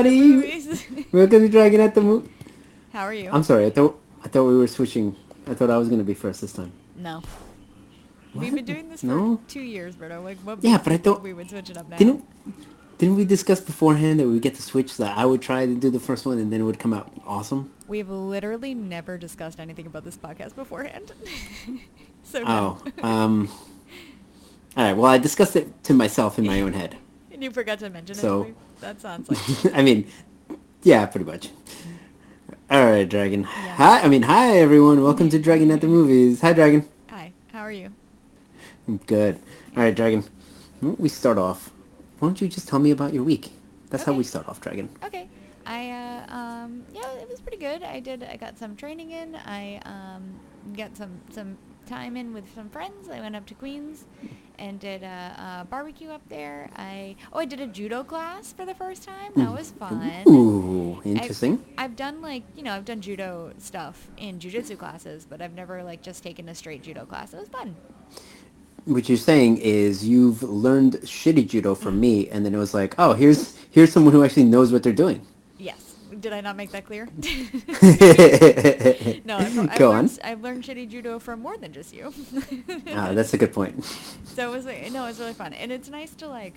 everybody. Welcome to be Dragon at the Moon. How are you? I'm sorry. I thought I thought we were switching. I thought I was gonna be first this time. no. We've been doing this for No? two years, Berto. Like, what Yeah, but I thought- we would switch it up now. Didn't didn't we discuss beforehand that we would get to switch? That I would try to do the first one and then it would come out awesome. We've literally never discussed anything about this podcast beforehand. so no. Oh, um. All right. Well, I discussed it to myself in my own head. And you forgot to mention so- it. That sounds like. I mean, yeah, pretty much. All right, Dragon. Hi. I mean, hi everyone. Welcome to Dragon at the Movies. Hi, Dragon. Hi. How are you? I'm good. All right, Dragon. Why don't we start off? Why don't you just tell me about your week? That's how we start off, Dragon. Okay. I uh, um yeah, it was pretty good. I did I got some training in. I um got some some time in with some friends. I went up to Queens and did a, a barbecue up there. I oh I did a judo class for the first time. That mm. was fun. Ooh, I've- interesting. I've, done like you know I've done judo stuff in jujitsu classes, but I've never like just taken a straight judo class. It was fun. What you're saying is you've learned shitty judo from mm-hmm. me, and then it was like, oh, here's here's someone who actually knows what they're doing. Did I not make that clear? no, I've, I've Go learned, on. I've learned shitty judo from more than just you. Ah, that's a good point. So it was like no, it was really fun, and it's nice to like,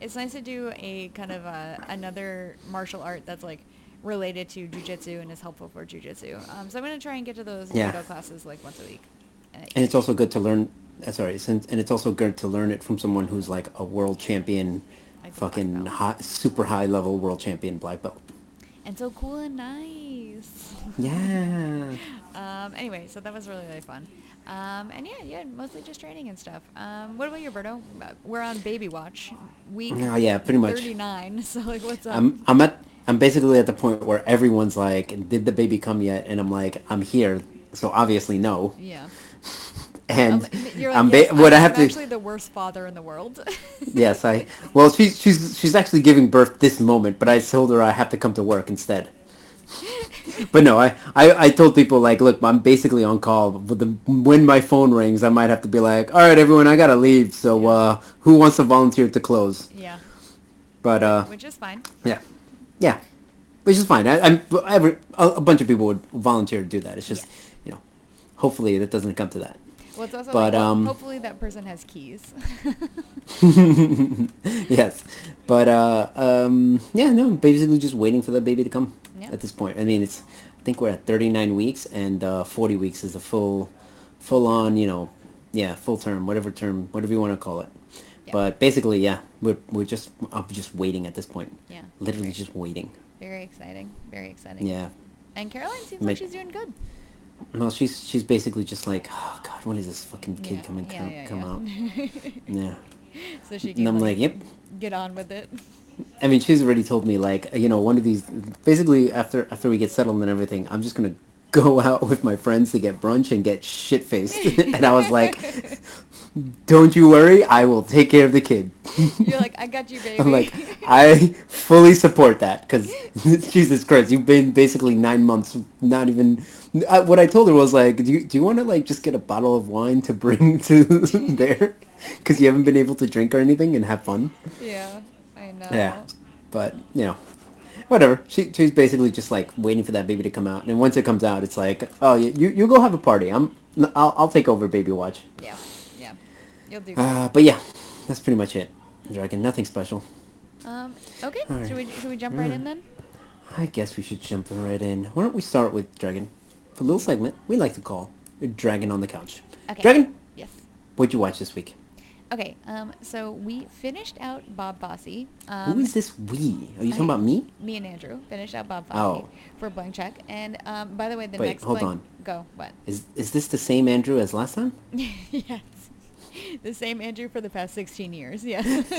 it's nice to do a kind of a, another martial art that's like related to jujitsu and is helpful for jujitsu. Um, so I'm gonna try and get to those Yeah. judo classes like once a week. And it's also good to learn. Uh, sorry, since, and it's also good to learn it from someone who's like a world champion, Like a black fucking high, super high level world champion black belt. And so cool and nice. Yeah. Um, anyway, so that was really really fun. Um, and yeah, yeah, mostly just training and stuff. Um, what about you, Berto? Uh, We're on baby watch, week Oh, yeah, pretty much. 39. So like, what's up? I'm I'm at I'm basically at the point where everyone's like, did the baby come yet? And I'm like, I'm here, so obviously no. yeah. And Um, like, I'm yes, ba- what I have to actually the worst father in the world. yes I well she's she's she's actually giving birth this moment, but I told her I have to come to work instead. But no, I, I, I told people like, look, I'm basically on call. But the, when my phone rings, I might have to be like, all right, everyone, I gotta leave. So uh, who wants to volunteer to close? yeah, But uh, which is fine. yeah, yeah, which is fine. I, I'm every, a, a bunch of people would volunteer to do that. It's just, Yeah. you know, hopefully that doesn't come to that. Well, it's also But, like, um, hopefully that person has keys. yes, but uh, um, yeah, no, basically just waiting for the baby to come. Yeah. At this point, I mean, it's I think we're at 39 weeks, and uh, 40 weeks is a full, full on, you know, yeah, full term, whatever term, whatever you want to call it. Yeah. But basically, yeah, we're we're just I'm just waiting at this point. Yeah. Literally just waiting. Very exciting. Very exciting. Yeah. And Caroline seems like she's doing good. Well, she's she's basically just like, oh God, when is this fucking kid yeah. coming yeah, come, yeah, come out? yeah. So she And I'm like, yep. get on with it. I mean, she's already told me like, you know, one of these. Basically, after after we get settled and everything, I'm just gonna go out with my friends to get brunch and get shit faced. and I was like, don't you worry, I will take care of the kid. You're like, I got you, baby. I'm like, I fully support that because Jesus Christ, you've been basically nine months, not even. I, what I told her was like, do you do you want to like just get a bottle of wine to bring to there because you haven't been able to drink or anything and have fun? yeah, I know. Yeah, but you know, whatever. She she's basically just like waiting for that baby to come out, and once it comes out, it's like, oh, you you, you go have a party. I'm I'll I'll take over baby watch. Yeah. You'll do. Uh, but yeah, that's pretty much it. Dragon, nothing special. Um. Okay. right. Should we should we jump right in then? I guess we should jump right in. Why don't we start with Dragon? For A little segment we like to call Dragon on the Couch. Okay. Dragon, Yes. what'd you watch this week? Okay. Um. So we finished out Bob Fosse. Um, Who is this we? Are you talking I- about me? Me and Andrew finished out Bob Fosse Oh. for Blank Check. And um, by the way, the Wait, next hold Blank- on. Go. What? Is is this the same Andrew as last time? yes. The same Andrew for the past 16 years. Yeah.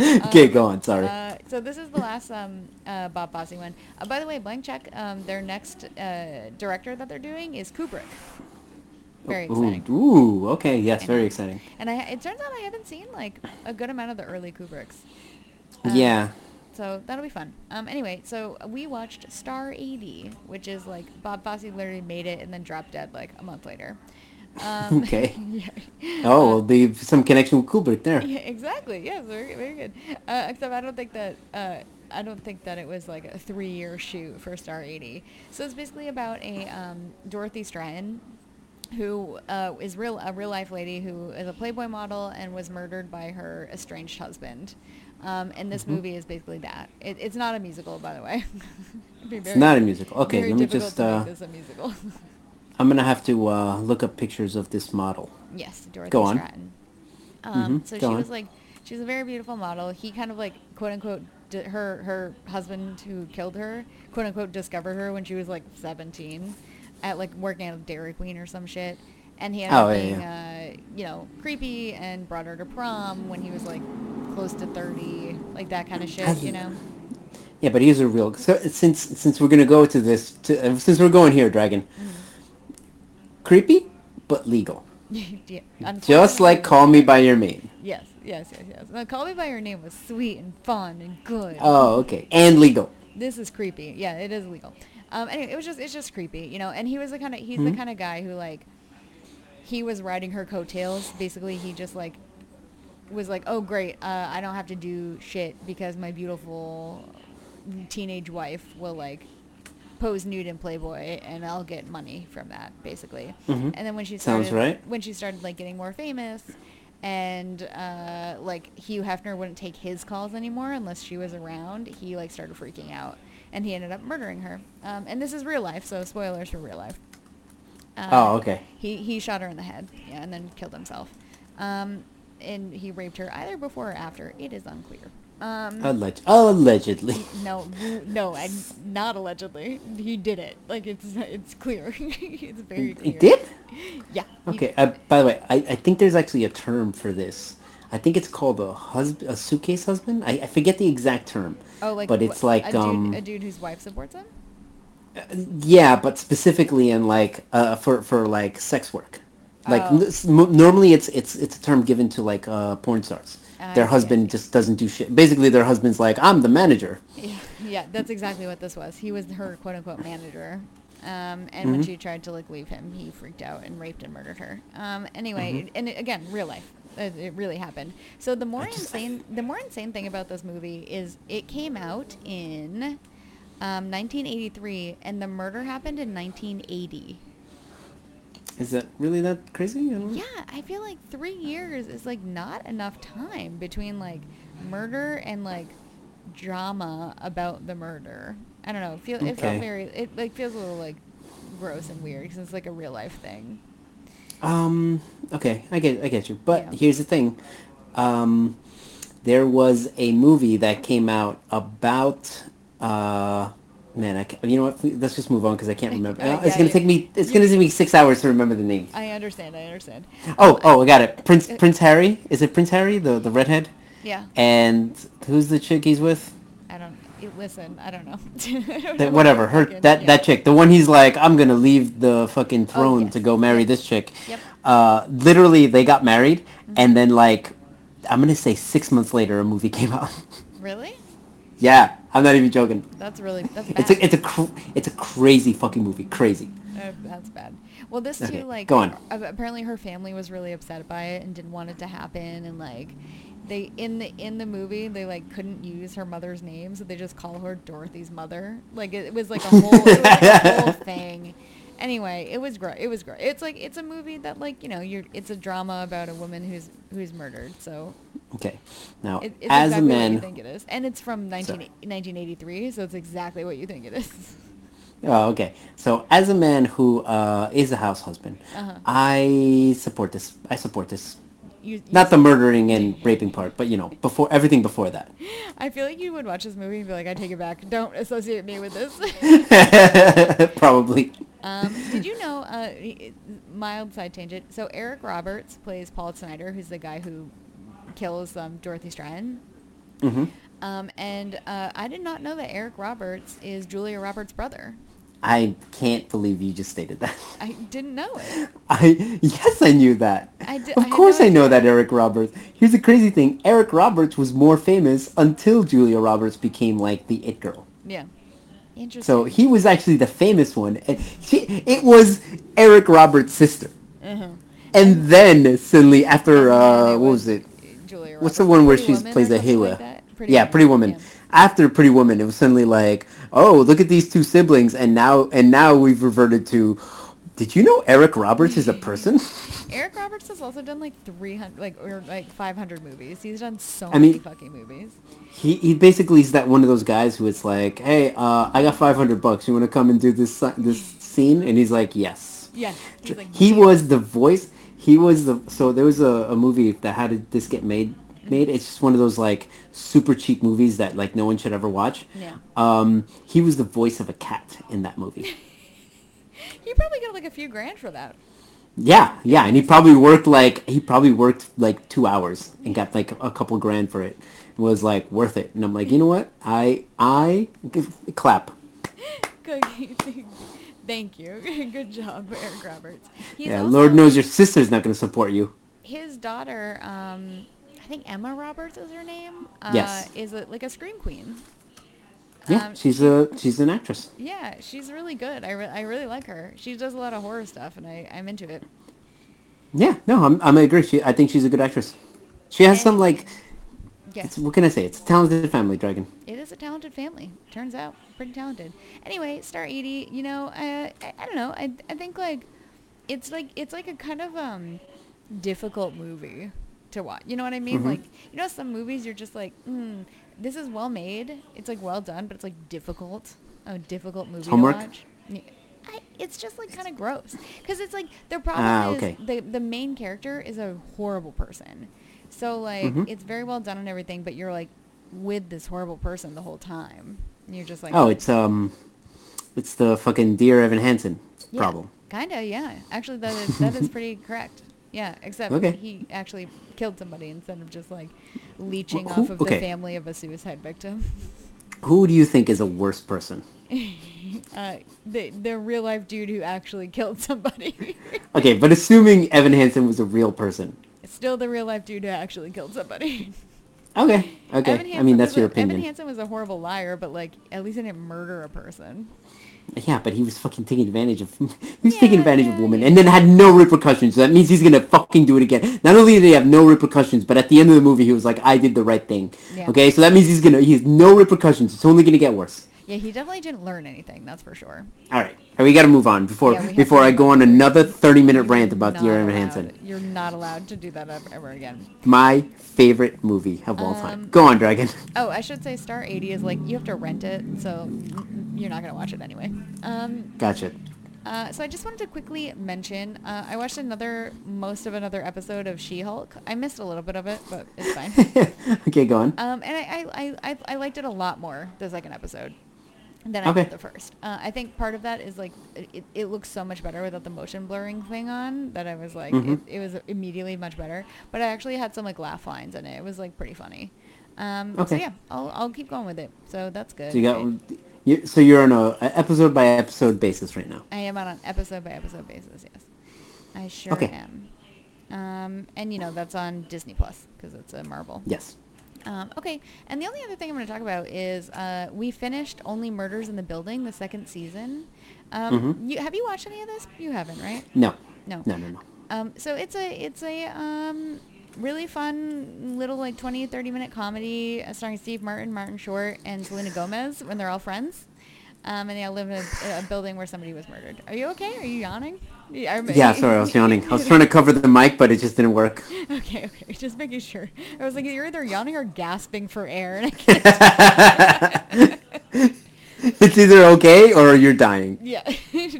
okay, Um, go on. Sorry. Uh, so this is the last um, uh, Bob Fosse one. Uh, by the way, Blank Check, um, their next uh, director that they're doing is Kubrick. Very exciting. ooh, okay, yes, very exciting. And I, it turns out I haven't seen like a good amount of the early Kubricks. Um, yeah. So that'll be fun. Um, anyway, so we watched Star 80, which is like Bob Fosse literally made it and then dropped dead like a month later. Um, Okay. yeah. Oh, Uh, well, there's some connection with Kubrick there. Yeah, exactly. Yes, very, very good. Uh, except I don't think that uh, I don't think that it was like a three-year shoot for Star 80. So it's basically about a um, Dorothy Stratton who uh, is real a real life lady who is a Playboy model and was murdered by her estranged husband. Um, and this Mhm. movie is basically that. It, it's not a musical, by the way. It'd It's very- not a musical. Okay, let me just. to make Uh, this a musical. I'm gonna have to uh, look up pictures of this model. Yes, Dorothy Go on. Stratton. Um, Mhm, So go she on. was like, she was a very beautiful model. He kind of like, quote unquote, di- her her husband who killed her, quote unquote, discovered her when she was like 17, at like working at a Dairy Queen or some shit. And he ended Oh, up yeah, being, uh, you know, creepy and brought her to prom when he was like close to 30, like that kind of shit, you know. Yeah, but he's a real. So since since we're gonna go to this, to, uh, since we're going here, Dragon. Creepy, but legal. yeah, Just like Call Me by Your Name. Yes, yes, yes, yes. No, Call Me by Your Name was sweet and fun and good. Oh, okay, and legal. this is creepy. Yeah, it is legal. Um, anyway, it was just it's just creepy, you know. And he was the kind of he's the kind of guy who like he was riding her coattails. Basically, he just like was like, oh great, uh, I don't have to do shit because my beautiful teenage wife will like pose nude in Playboy and I'll get money from that basically. Mhm. And then when she Sounds started right. when she started like getting more famous and uh, like Hugh Hefner wouldn't take his calls anymore unless she was around, he like started freaking out and he ended up murdering her. Um, and this is real life, so spoilers for real life. Uh, Oh, okay. He he shot her in the head, yeah, and then killed himself. Um, and he raped her either before or after. It is unclear. Um, Alleg- allegedly. no, no, I, not allegedly. He did it. Like it's it's clear. it's very clear. He did? Yeah. Okay. Uh, by the way, I, I think there's actually a term for this. I think it's called a husband, a suitcase husband. I, I forget the exact term. oh, like but it's like a dude, um. a dude whose wife supports him. Yeah, but specifically in like uh for for like sex work. Like Oh. n- s- m- normally it's it's it's a term given to like uh porn stars. Their husband just doesn't do shit. Basically, their husband's like, I'm the manager. Yeah, yeah, that's exactly what this was. He was her quote unquote manager. Um, and when Mhm. she tried to like leave him, he freaked out and raped and murdered her. Um, anyway, Mhm. and it, again, real life. It, it really happened. So the more just- insane, the more insane thing about this movie is it came out in um, 1983, and the murder happened in 1980. Is that really that crazy? I. Yeah, I feel like three years is like not enough time between like murder and like drama about the murder. I don't know. It feel it Okay. felt very. It like feels a little like gross and weird because it's like a real life thing. Um. Okay, I get I get you. But Yeah. here's the thing. Um, there was a movie that came out about. Uh, man, I can't, you know what? Let's just move on because I can't remember. Uh, it's gonna take me. It's gonna take me six hours to remember the name. I understand. I understand. Oh, Um, oh, I got it. Prince uh, Prince Harry. Is it Prince Harry, the the redhead? Yeah. And who's the chick he's with? I don't. Listen, I don't know. I That, what whatever. Her that yeah. that chick, the one he's like, I'm gonna leave the fucking throne yes. to go marry Yep. this chick. Yep. Uh, literally, they got married, Mm-hmm. and then like, I'm gonna say six months later, a movie came out. Really? yeah, I'm not even joking. That's really that's bad. It's a it's a cr- it's a crazy fucking movie. Crazy. Uh, that's bad. Well, this too, Okay, like, go on. apparently her family was really upset by it and didn't want it to happen, and like, they in the in the movie they like couldn't use her mother's name, so they just call her Dorothy's mother. Like it, it was like a whole it was like a whole thing. Anyway, it was great. It was great. It's like it's a movie that like you know you're it's a drama about a woman who's who's murdered. So Okay. Now, it, it's as exactly a what you man, think it is, and it's from 19, Sorry. 1983, so it's exactly what you think it is. Oh, okay. So, as a man who uh, is a house husband, Uh-huh. I support this. I support this. You, you Not the murdering and raping part, but you know, before everything before that. I feel like you would watch this movie and be like, I take it back. Don't associate me with this. Probably. um, did you know, uh, mild side tangent, so Eric Roberts plays Paul Snider, who's the guy who kills um, Dorothy Stratton. hmm Um, and uh, I did not know that Eric Roberts is Julia Roberts' brother. I can't believe you just stated that. I didn't know it. I yes, I knew that. I di- I of had course, no I know that Eric Roberts. Here's the crazy thing: Eric Roberts was more famous until Julia Roberts became like the it girl. Yeah. Interesting. So he was actually the famous one, and she, it was Eric Roberts' sister. Uh-huh. And then suddenly, after uh, what was it? Julia Roberts. What's the one where she plays a something like yeah, Pretty Woman. yeah. After Pretty Woman, it was suddenly like, oh, look at these two siblings, and now and now we've reverted to. Did you know Eric Roberts is a person? Eric Roberts has also done like 300, like or like 500 movies. He's done so I many mean- fucking movies. He he basically is that one of those guys who it's like, hey, uh, I got five hundred bucks. You want to come and do this this scene? And he's like, yes. He's like he was the voice. He was the so there was a, a movie that how did this get made? Made it's just one of those like super cheap movies that like no one should ever watch. Yeah. Um, he was the voice of a cat in that movie. He probably got like a few grand for that. Yeah, yeah, and he probably worked like he probably worked like two hours and got like a couple grand for it. It was like worth it, and I'm like, you know what? I I clap. Good. Thank you. Good job, Eric Roberts. He's yeah, also- Lord knows your sister's not going to support you. his daughter, um, think Emma Roberts is her name. Uh, Yes. Is a, like a scream queen. Yeah, Um, she's a she's an actress. Yeah, she's really good. I, re- I really like her. She does a lot of horror stuff, and I, I'm into it. Yeah, no, I'm I'm agree. She, I think she's a good actress. She has some like, it's, what can I say? It's a talented family, Dragon. it is a talented family. Turns out, pretty talented. Anyway, Star 80. You know, I, I, I don't know. I, I think like, it's like it's like a kind of um, difficult movie to watch. You know what I mean? Mhm. Like, you know, some movies you're just like, mm, this is well made. It's like well done, but it's like difficult. A difficult movie Homework? to watch. I, it's just like kind of gross because it's like the problem Ah, is the the main character is a horrible person. So like Mhm. it's very well done and everything, but you're like with this horrible person the whole time. And you're just like Oh, it's um, it's the fucking dear Evan Hansen yeah, problem. Kinda, yeah. Actually, that is that is pretty correct. Yeah, except Okay. he actually killed somebody instead of just like leeching Who- off of okay. the family of a suicide victim. Who do you think is a worse person? Uh, the the real life dude who actually killed somebody. Okay, but assuming Evan Hansen was a real person. Still the real life dude who actually killed somebody. Okay, okay. Evan I Hansen mean, that's your a, opinion. Evan Hansen was a horrible liar, but like at least he didn't murder a person. Yeah, but he was fucking taking advantage of. He was taking Yeah, advantage of women, yeah. and then had no repercussions. So that means he's gonna fucking do it again. Not only did he have no repercussions, but at the end of the movie, he was like, "I did the right thing." Yeah. Okay, so that means he's gonna. He has no repercussions. It's only gonna get worse. Yeah, he definitely didn't learn anything. That's for sure. All right, We got to move on before Yeah, we have before to I go on. another thirty minute rant about not Dear Evan allowed- Hansen. You're not allowed to do that ever, ever again. My favorite movie of all time. Um, Go on, Dragon. Oh, I should say Star 80 is like you have to rent it, so mm, you're not gonna watch it anyway. Um, Gotcha. uh, so I just wanted to quickly mention uh, I watched another most of another episode of She-Hulk. I missed a little bit of it, but it's fine. okay, go on. Um, and I, I, I, I, I liked it a lot more the second episode than I Okay. did the first. Uh, I think part of that is like it, it looks so much better without the motion blurring thing on that I was like Mhm. it, it was immediately much better. But I actually had some like laugh lines in it. It was like pretty funny. Um, So Okay. yeah, I'll, I'll keep going with it. So that's good. So you got. You, so you're on a, a episode by episode basis right now. I am on an episode by episode basis. Yes, I sure Okay. am. Um, and you know that's on Disney Plus because it's a Marvel. Yes. Um, okay, and the only other thing I'm going to talk about is uh, we finished Only Murders in the Building, the second season. Um, Mhm. you, have you watched any of this? You haven't, right? No. No. No. No. No. Um, so it's a it's a um, really fun little like 20 30 minute comedy uh, starring Steve Martin, Martin Short, and Selena Gomez when they're all friends. Um, and they all live in a, a building where somebody was murdered. Are you okay? Are you yawning? Yeah, Yeah, sorry, I was yawning. I was trying to cover the mic, but it just didn't work. Okay, okay, just making sure. I was like, you're either yawning or gasping for air, and I can't. it's either okay or you're dying. Yeah,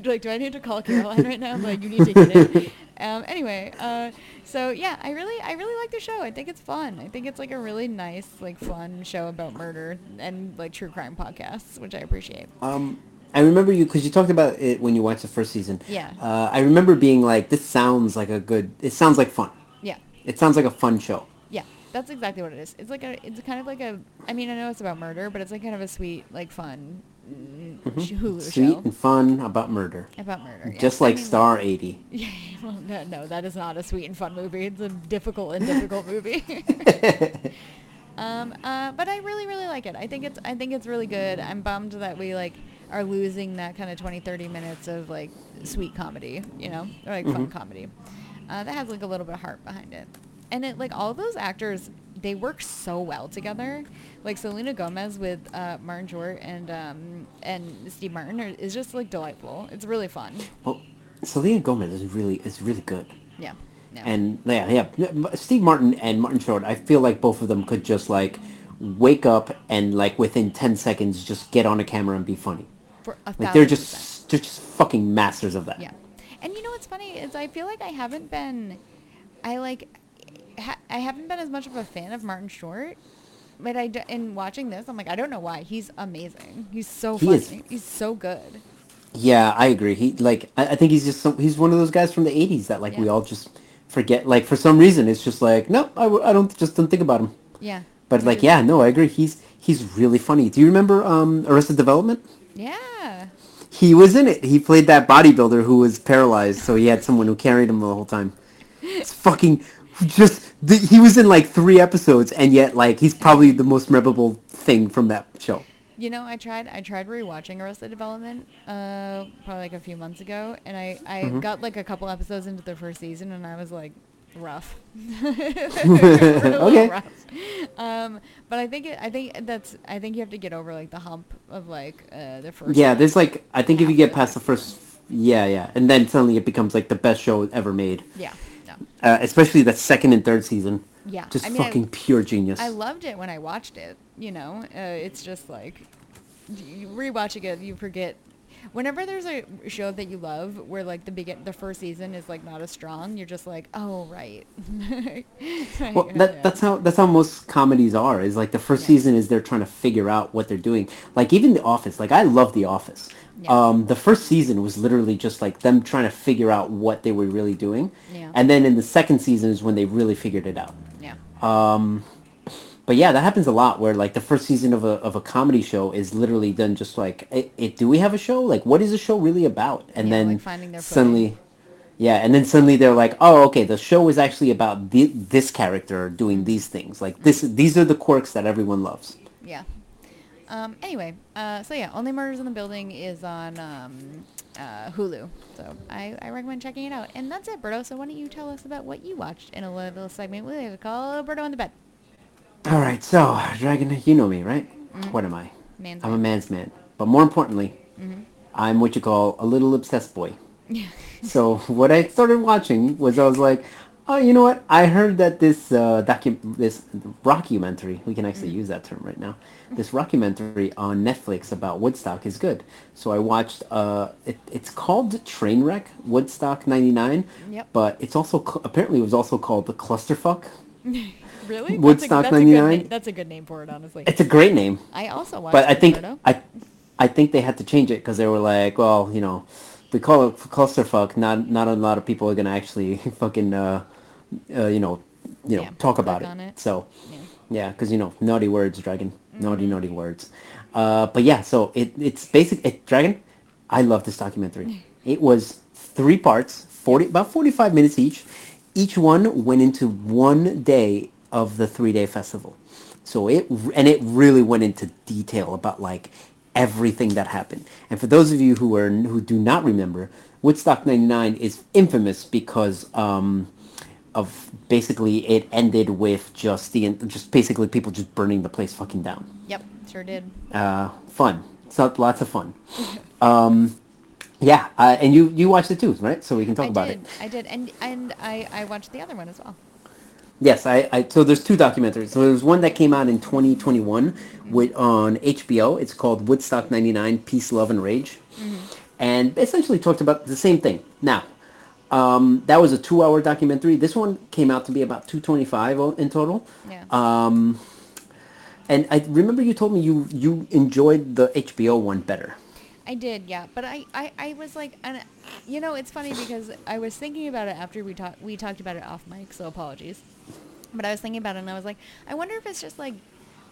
like, do I need to call Caroline right now? I'm Like, you need to get it. Um, anyway, uh, so yeah, I really, I really like the show. I think it's fun. I think it's like a really nice, like, fun show about murder and like true crime podcasts, which I appreciate. Um, I remember you because you talked about it when you watched the first season. Yeah. Uh, I remember being like, "This sounds like a good. It sounds like fun. Yeah, It sounds like a fun show." yeah, that's exactly what it is. It's like a, it's kind of like a. I mean, I know it's about murder, but it's like kind of a sweet, like, fun mm, Mm-hmm. Sweet show and fun about murder, about murder. yeah. just I like mean, Star 80. Yeah, well, no, no, that is not a sweet and fun movie. It's a difficult and difficult movie. um, uh, but I really, really like it. I think it's, I think it's really good. I'm bummed that we like are losing that kind of 20, 30 minutes of like sweet comedy, you know, or like fun Mhm. comedy. Uh, that has like a little bit of heart behind it. And it like all those actors they work so well together. Like Selena Gomez with uh, Martin Short and um, and Steve Martin are, is just like delightful. It's really fun. Well, Selena Gomez is really is really good. Yeah. yeah. And yeah, yeah, Steve Martin and Martin Short, I feel like both of them could just like wake up and like within 10 seconds just get on a camera and be funny. For a Like they're just percent. they're just fucking masters of that. Yeah. And you know what's funny is I feel like I haven't been, I like, ha- I haven't been as much of a fan of Martin Short. But I, d- in watching this, I'm like, I don't know why. He's amazing. He's so He funny. is. He's so good. Yeah, I agree. He like I, I think he's just some, he's one of those guys from the 80s that like we all just forget like for some reason it's just like nope, I don't just don't think about him. Yeah. But like yeah, no, I agree. He's he's really funny. Do you remember um Arrested Development? Yeah. He was in it. He played that bodybuilder who was paralyzed, so he had someone who carried him the whole time. It's fucking just the, he was in like three episodes, and yet like he's probably the most memorable thing from that show. You know, I tried. I tried rewatching Arrested Development, uh, probably like a few months ago, and I, I Mm-hmm. got like a couple episodes into the first season, and I was like, rough. Okay. Um, but I think it, I think that's I think you have to get over like the hump of like uh, the first. Yeah, there's like I think if you get past the first, yeah, yeah, and then suddenly it becomes like the best show ever made. Yeah. No. Uh, especially the second and third season. Yeah. Just I mean, I- fucking pure genius. I loved it when I watched it. You know, uh, it's just like you rewatching it, you forget. Whenever there's a show that you love, where like the begin, the first season is like not as strong, you're just like, oh right. Well, that, that's how that's how most comedies are. Is like the first Yeah. season is they're trying to figure out what they're doing. Like even The Office. Like I love The Office. Yeah. Um, the first season was literally just like them trying to figure out what they were really doing. Yeah. And then in the second season is when they really figured it out. yeah. Um, but yeah, that happens a lot where like the first season of a of a comedy show is literally done just like, it, it, do we have a show? Like, what is the show really about? And Yeah, then like finding their suddenly, yeah, and then suddenly they're like, oh, okay, the show is actually about thi- this character doing these things. Like this, these are the quirks that everyone loves. Yeah. Um, anyway, uh, so yeah, Only Murders in the Building is on um, uh, Hulu. So I, I recommend checking it out. And that's it, Berto. So why don't you tell us about what you watched in a little segment we like to call Berto on the Bed. All right, so Dragon, you know me, right? What am I? Man's I'm a man's man. But more importantly, I'm what you call a little obsessed boy. Yeah. So what I started watching was I was like, oh, you know what? I heard that this uh, docu- this rockumentary, we can actually use that term right now, this rockumentary on Netflix about Woodstock is good. So I watched, uh, it, it's called Trainwreck, Woodstock 99, Yep. but it's also, apparently it was also called The Clusterfuck. really? Woodstock that's a, that's A good 99? that's a good name for it, honestly. It's a great name. I also watched but I think. I, I think they had to change it because they were like, well, you know, we call it clusterfuck. Not not a lot of people are gonna actually fucking, uh, uh, you know, you know, Yeah, talk about it. it. So, Yeah. yeah, because you know, naughty words, dragon, naughty Mm-hmm. naughty words. Uh, but yeah, so it it's basic. It, dragon, I love this documentary. It was three parts, forty about forty five minutes each. Each one went into one day of the three day festival. So it and it really went into detail about like everything that happened. And for those of you who are who do not remember, Woodstock '99 is infamous because um, of basically it ended with just the just basically people just burning the place fucking down. Yep, sure did. Uh, fun, so lots of fun. Um, yeah, uh, and you you watched it too, right? So we can talk I about did. it. I did. And and I, I watched the other one as well. Yes, I, I so there's two documentaries. So there's one that came out in 2021 with on HBO. It's called Woodstock 99: Peace, Love, and Rage, and essentially talked about the same thing. Now, um, that was a two-hour documentary. This one came out to be about 225 in total. Yeah. Um, and I remember you told me you you enjoyed the HBO one better. I did, yeah. But I, I, I was like, and you know, it's funny because I was thinking about it after we talked. We talked about it off mic, so apologies. But I was thinking about it, and I was like, I wonder if it's just like,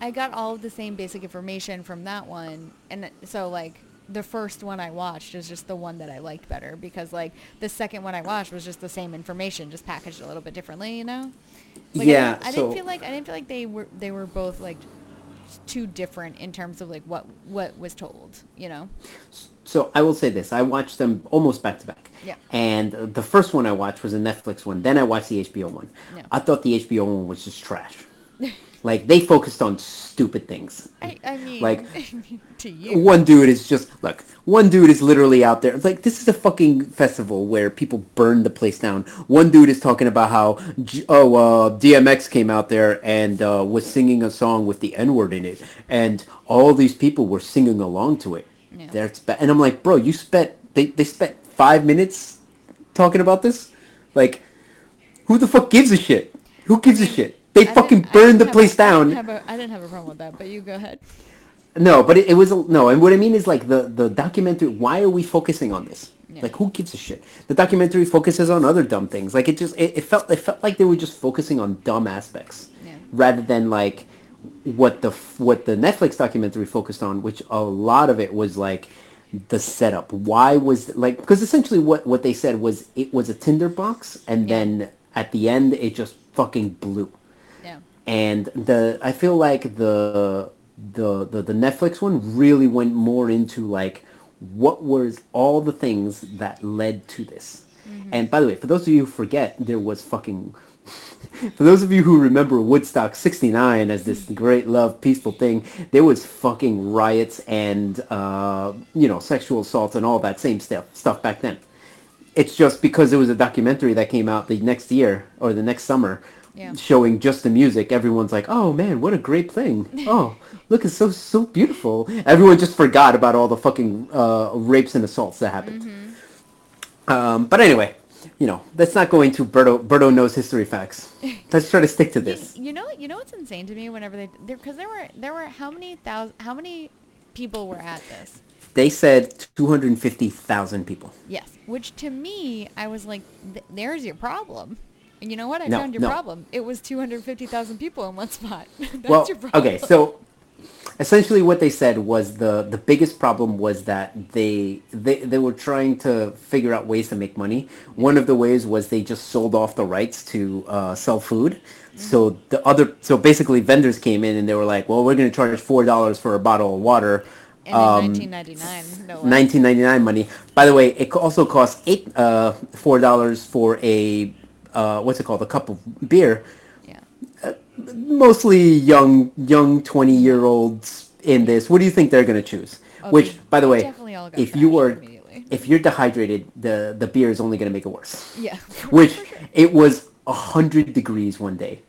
I got all of the same basic information from that one, and so like the first one I watched is just the one that I liked better because like the second one I watched was just the same information, just packaged a little bit differently, you know? Like, I Yeah, didn't, I so- didn't feel like I didn't feel like they were they were both like too different in terms of like what what was told, you know? So I will say this: I watched them almost back to back. Yeah. And the first one I watched was a Netflix one. Then I watched the HBO one. Yeah. I thought the HBO one was just trash. Like they focused on stupid things. I, I mean, Like, to you. One dude is just look. One dude is literally out there. It's like this is a fucking festival where people burn the place down. One dude is talking about how oh uh, DMX came out there and uh, was singing a song with the N word in it, and all these people were singing along to it. Yeah. Ba- and I'm like, bro, you spent they they spent five minutes talking about this. Like, who the fuck gives a shit? Who gives a shit? They I fucking burned the place a- I down. didn't, have a, I didn't have a problem with that, but you go ahead. No, but it, it was a, no, and what I mean is like the the documentary. Why are we focusing on this? Yeah. Like, who gives a shit? The documentary focuses on other dumb things. Like, it just it, it felt it felt like they were just focusing on dumb aspects Yeah. rather than like what the what the Netflix documentary focused on, which a lot of it was like the setup. Why was like because essentially what what they said was it was a tinderbox, and Yeah. then at the end it just fucking blew Yeah. and the I feel like the the the, the Netflix one really went more into like what was all the things that led to this. Mm-hmm. And by the way, for those of you who forget, there was fucking for those of you who remember Woodstock 69 as this great love peaceful thing, there was fucking riots and uh, you know, sexual assaults and all that same stuff stuff back then. It's just because it was a documentary that came out the next year or the next summer Yeah. showing just the music, everyone's like, "Oh man, what a great thing! Oh, look, it's so so beautiful." Everyone just forgot about all the fucking uh, rapes and assaults that happened. Um, but anyway, you know, let's not go into Berto. Berto knows history facts. Let's try to stick to You, this. you know, you know what's insane to me whenever they, because there were there were how many thousand, how many people were at this? They said 250,000 people. Yes, which to me, I was like, th- there's your problem. And you know what? I No, found your no. problem. It was 250,000 people in one spot. That's well, your problem. okay, so essentially what they said was the the biggest problem was that they they they were trying to figure out ways to make money. One of the ways was they just sold off the rights to uh, sell food. So the other so basically vendors came in and they were like, well, we're going to charge four dollars for a bottle of water. and um, in 1999, no 1999 money. By the way, it also costs eight uh, four dollars for a uh, what's it called a cup of beer. Mostly young young 20 year olds in this. What do you think they're going to choose? Oh, which by the way definitely all got if you were if you're dehydrated the the beer is only going to make it worse. Yeah. which sure. it was 100 degrees one day.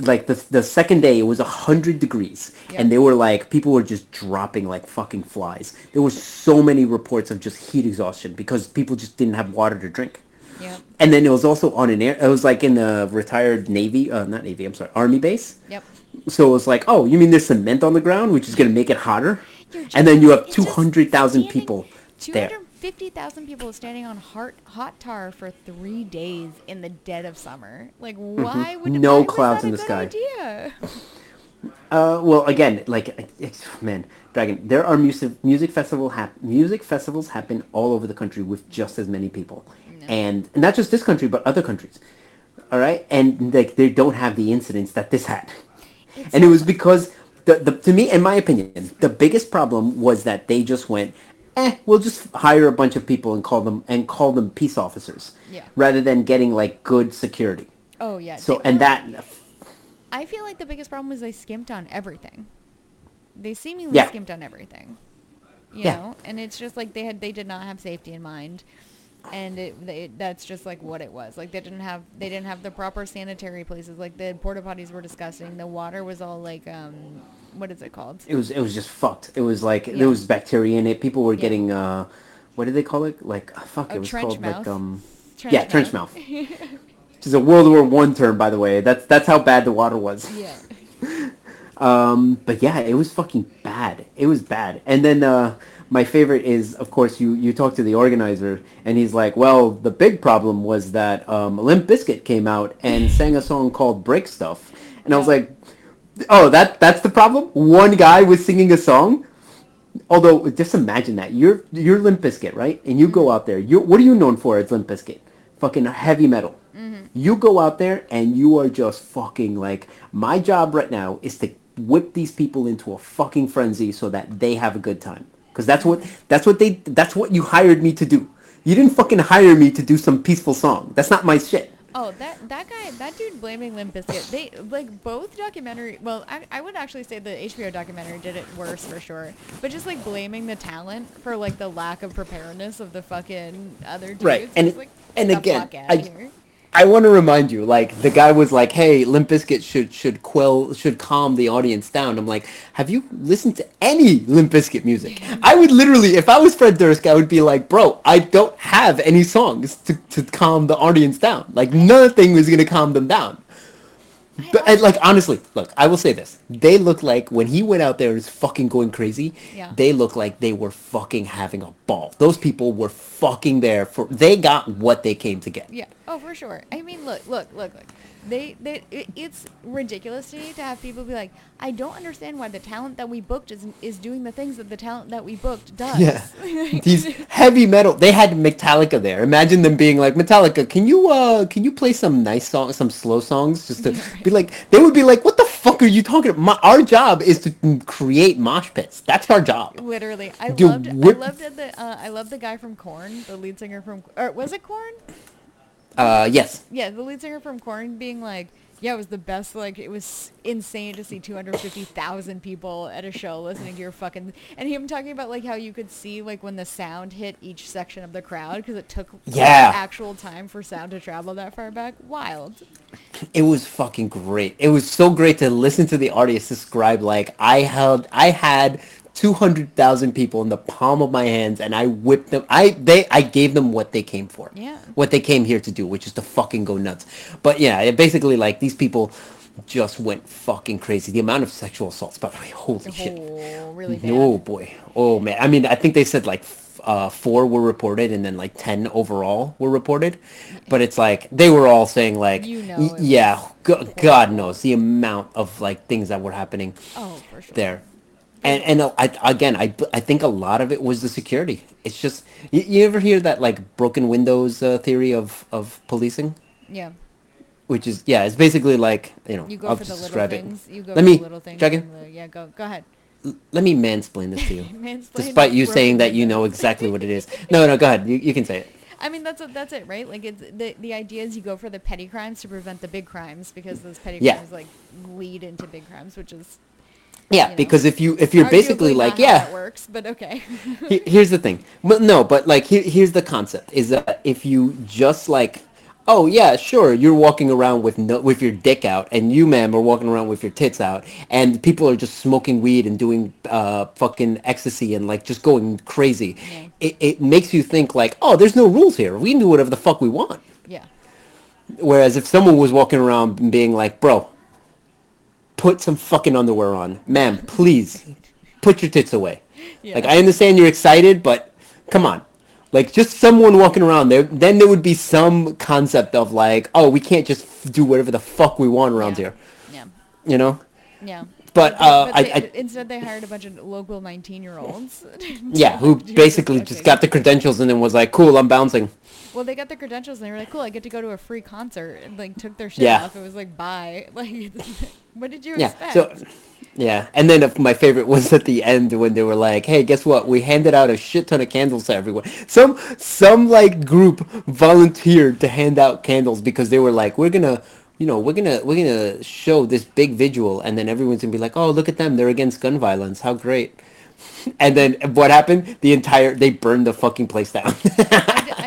Like the the second day it was 100 degrees. And they were like people were just dropping like fucking flies. There were so many reports of just heat exhaustion because people just didn't have water to drink Yep. and then it was also on an air it was like in the retired navy uh, not navy i'm sorry army base Yep. so it was like, oh, you mean there's cement on the ground, which is going to make it hotter? You're And then you have 200,000 standing- people there. 250,000 people standing on hot, hot tar for three days in the dead of summer. Like, Mm-hmm. why would No why clouds in a the good sky. Idea? Uh, well, again, like, it's, man, Dragon, there are music music festival hap- music festivals happen all over the country with just as many people, No. and not just this country, but other countries. All right, and like they don't have the incidents that this had, It's and it was because the, the to me, in my opinion, the biggest problem was that they just went, eh, we'll just hire a bunch of people and call them and call them peace officers, Yeah. rather than getting like good security. Oh yeah. So and that I feel like the biggest problem was they skimped on everything. They seemingly Yeah. skimped on everything. You Yeah. know, and it's just like they had they did not have safety in mind, and it, they, that's just like what it was. Like they didn't have they didn't have the proper sanitary places. Like the porta potties were disgusting. The water was all like um what is it called? it was it was just fucked. It was like Yeah. there was bacteria in it. People were Yeah. getting uh, what did they call it? Like uh, fuck, Oh, it was trench called mouth? like um, Trench yeah, trench mouth. Which is a World War One term, by the way. That's that's how bad the water was. Yeah. Um, but yeah, it was fucking bad. It was bad. And then uh, my favorite is, of course, you you talk to the organizer, and he's like, "Well, the big problem was that um, Limp Bizkit came out and sang a song called Break Stuff," and I was like, "Oh, that that's the problem? One guy was singing a song." Although, just imagine that you're you're Limp Bizkit, right? And you go out there. You what are you known for It's Limp Bizkit? Fucking heavy metal. Mm-hmm. You go out there and you are just fucking like my job right now is to whip these people into a fucking frenzy so that they have a good time. Because that's what that's what they that's what you hired me to do. You didn't fucking hire me to do some peaceful song. That's not my shit. Oh, that that guy, that dude blaming Limp Bizkit. They like both documentary. Well, I, I would actually say the HBO documentary did it worse for sure. But just like blaming the talent for like the lack of preparedness of the fucking other dudes. Right, and- It's like, and again, I- here. I want to remind you, like the guy was like, "Hey, Limp Bizkit should should quell should calm the audience down." I'm like, "Have you listened to any Limp Bizkit music?" I would literally, if I was Fred Durst, I would be like, "Bro, I don't have any songs to, to calm the audience down. Like nothing was gonna calm them down." But and, like honestly, look, I will say this: they look like when he went out there and was fucking going crazy. Yeah. They look like they were fucking having a ball. Those people were fucking there for. They got what they came to get. Yeah. Oh, for sure. I mean, look, look, look, look. They, they, it, it's ridiculous to me to have people be like, I don't understand why the talent that we booked is is doing the things that the talent that we booked does. Yeah. These heavy metal. They had Metallica there. Imagine them being like, Metallica, can you uh can you play some nice songs, some slow songs just to be like they would be like, What the fuck are you talking about? My, our job is to create mosh pits. That's our job. Literally, I Dude, loved. I loved the. Uh, I loved the guy from Korn, the lead singer from. Or was it Korn? Uh yes. Yeah, the lead singer from Korn being like, "Yeah, it was the best. Like, it was insane to see 250,000 people at a show listening to your fucking." And him talking about like how you could see like when the sound hit each section of the crowd because it took Yeah. actual time for sound to travel that far back. Wild. It was fucking great. It was so great to listen to the artist describe like I held I had 200,000 people in the palm of my hands and I whipped them I they I gave them what they came for. Yeah. What they came here to do, which is to fucking go nuts. But yeah, it basically like these people just went fucking crazy. The amount of sexual assaults, by the way, holy shit. Oh, really bad. Oh boy. Oh man. I mean, I think they said like uh, four were reported and then like 10 overall were reported. But it's like they were all saying like You know y- yeah, go- God knows the amount of like things that were happening Oh, for sure. there. And and I, again, I, I think a lot of it was the security. It's just you, you ever hear that like broken windows uh, theory of of policing, Yeah. which is yeah, it's basically like you know You go I'll for the little things. You go Let for me the little things. the- yeah, go. Go ahead. L- Let me mansplain this to you, despite you saying that you know exactly what it is. No, no, go ahead. You, you can say it. I mean, that's that's it, right? Like, it's the the idea is you go for the petty crimes to prevent the big crimes because those petty Yeah. crimes like lead into big crimes, which is Yeah, know, because if you if you're basically like yeah, that works, but okay. He- here's the thing. But no but like here, here's the concept is that if you just like oh yeah sure you're walking around with no with your dick out and you ma'am are walking around with your tits out and people are just smoking weed and doing uh fucking ecstasy and like just going crazy. Yeah. it, it makes you think like oh there's no rules here. We can do whatever the fuck we want. Yeah, whereas if someone was walking around and being like bro put some fucking underwear on ma'am please put your tits away yeah. like I understand you're excited, but come on. Like just someone walking around there, then there would be some concept of like, oh, we can't just f- do whatever the fuck we want around yeah. here, Yeah, you know? yeah. But, uh, I- they, I- instead they hired a bunch of local nineteen-year-olds. Yeah, who basically just got the credentials and then was like, cool, I'm bouncing. Well, they got the credentials and they were like, "Cool, I get to go to a free concert." And like took their shit Yeah. off. It was like, "Bye." Like, what did you Yeah. expect? So, yeah. And then uh, my favorite was at the end when they were like, "Hey, guess what? We handed out a shit ton of candles to everyone." Some some like group volunteered to hand out candles because they were like, "We're gonna." You know, we're gonna we're gonna show this big visual, and then everyone's gonna be like, "Oh, look at them! They're against gun violence. How great!" And then what happened? The entire they burned the fucking place down.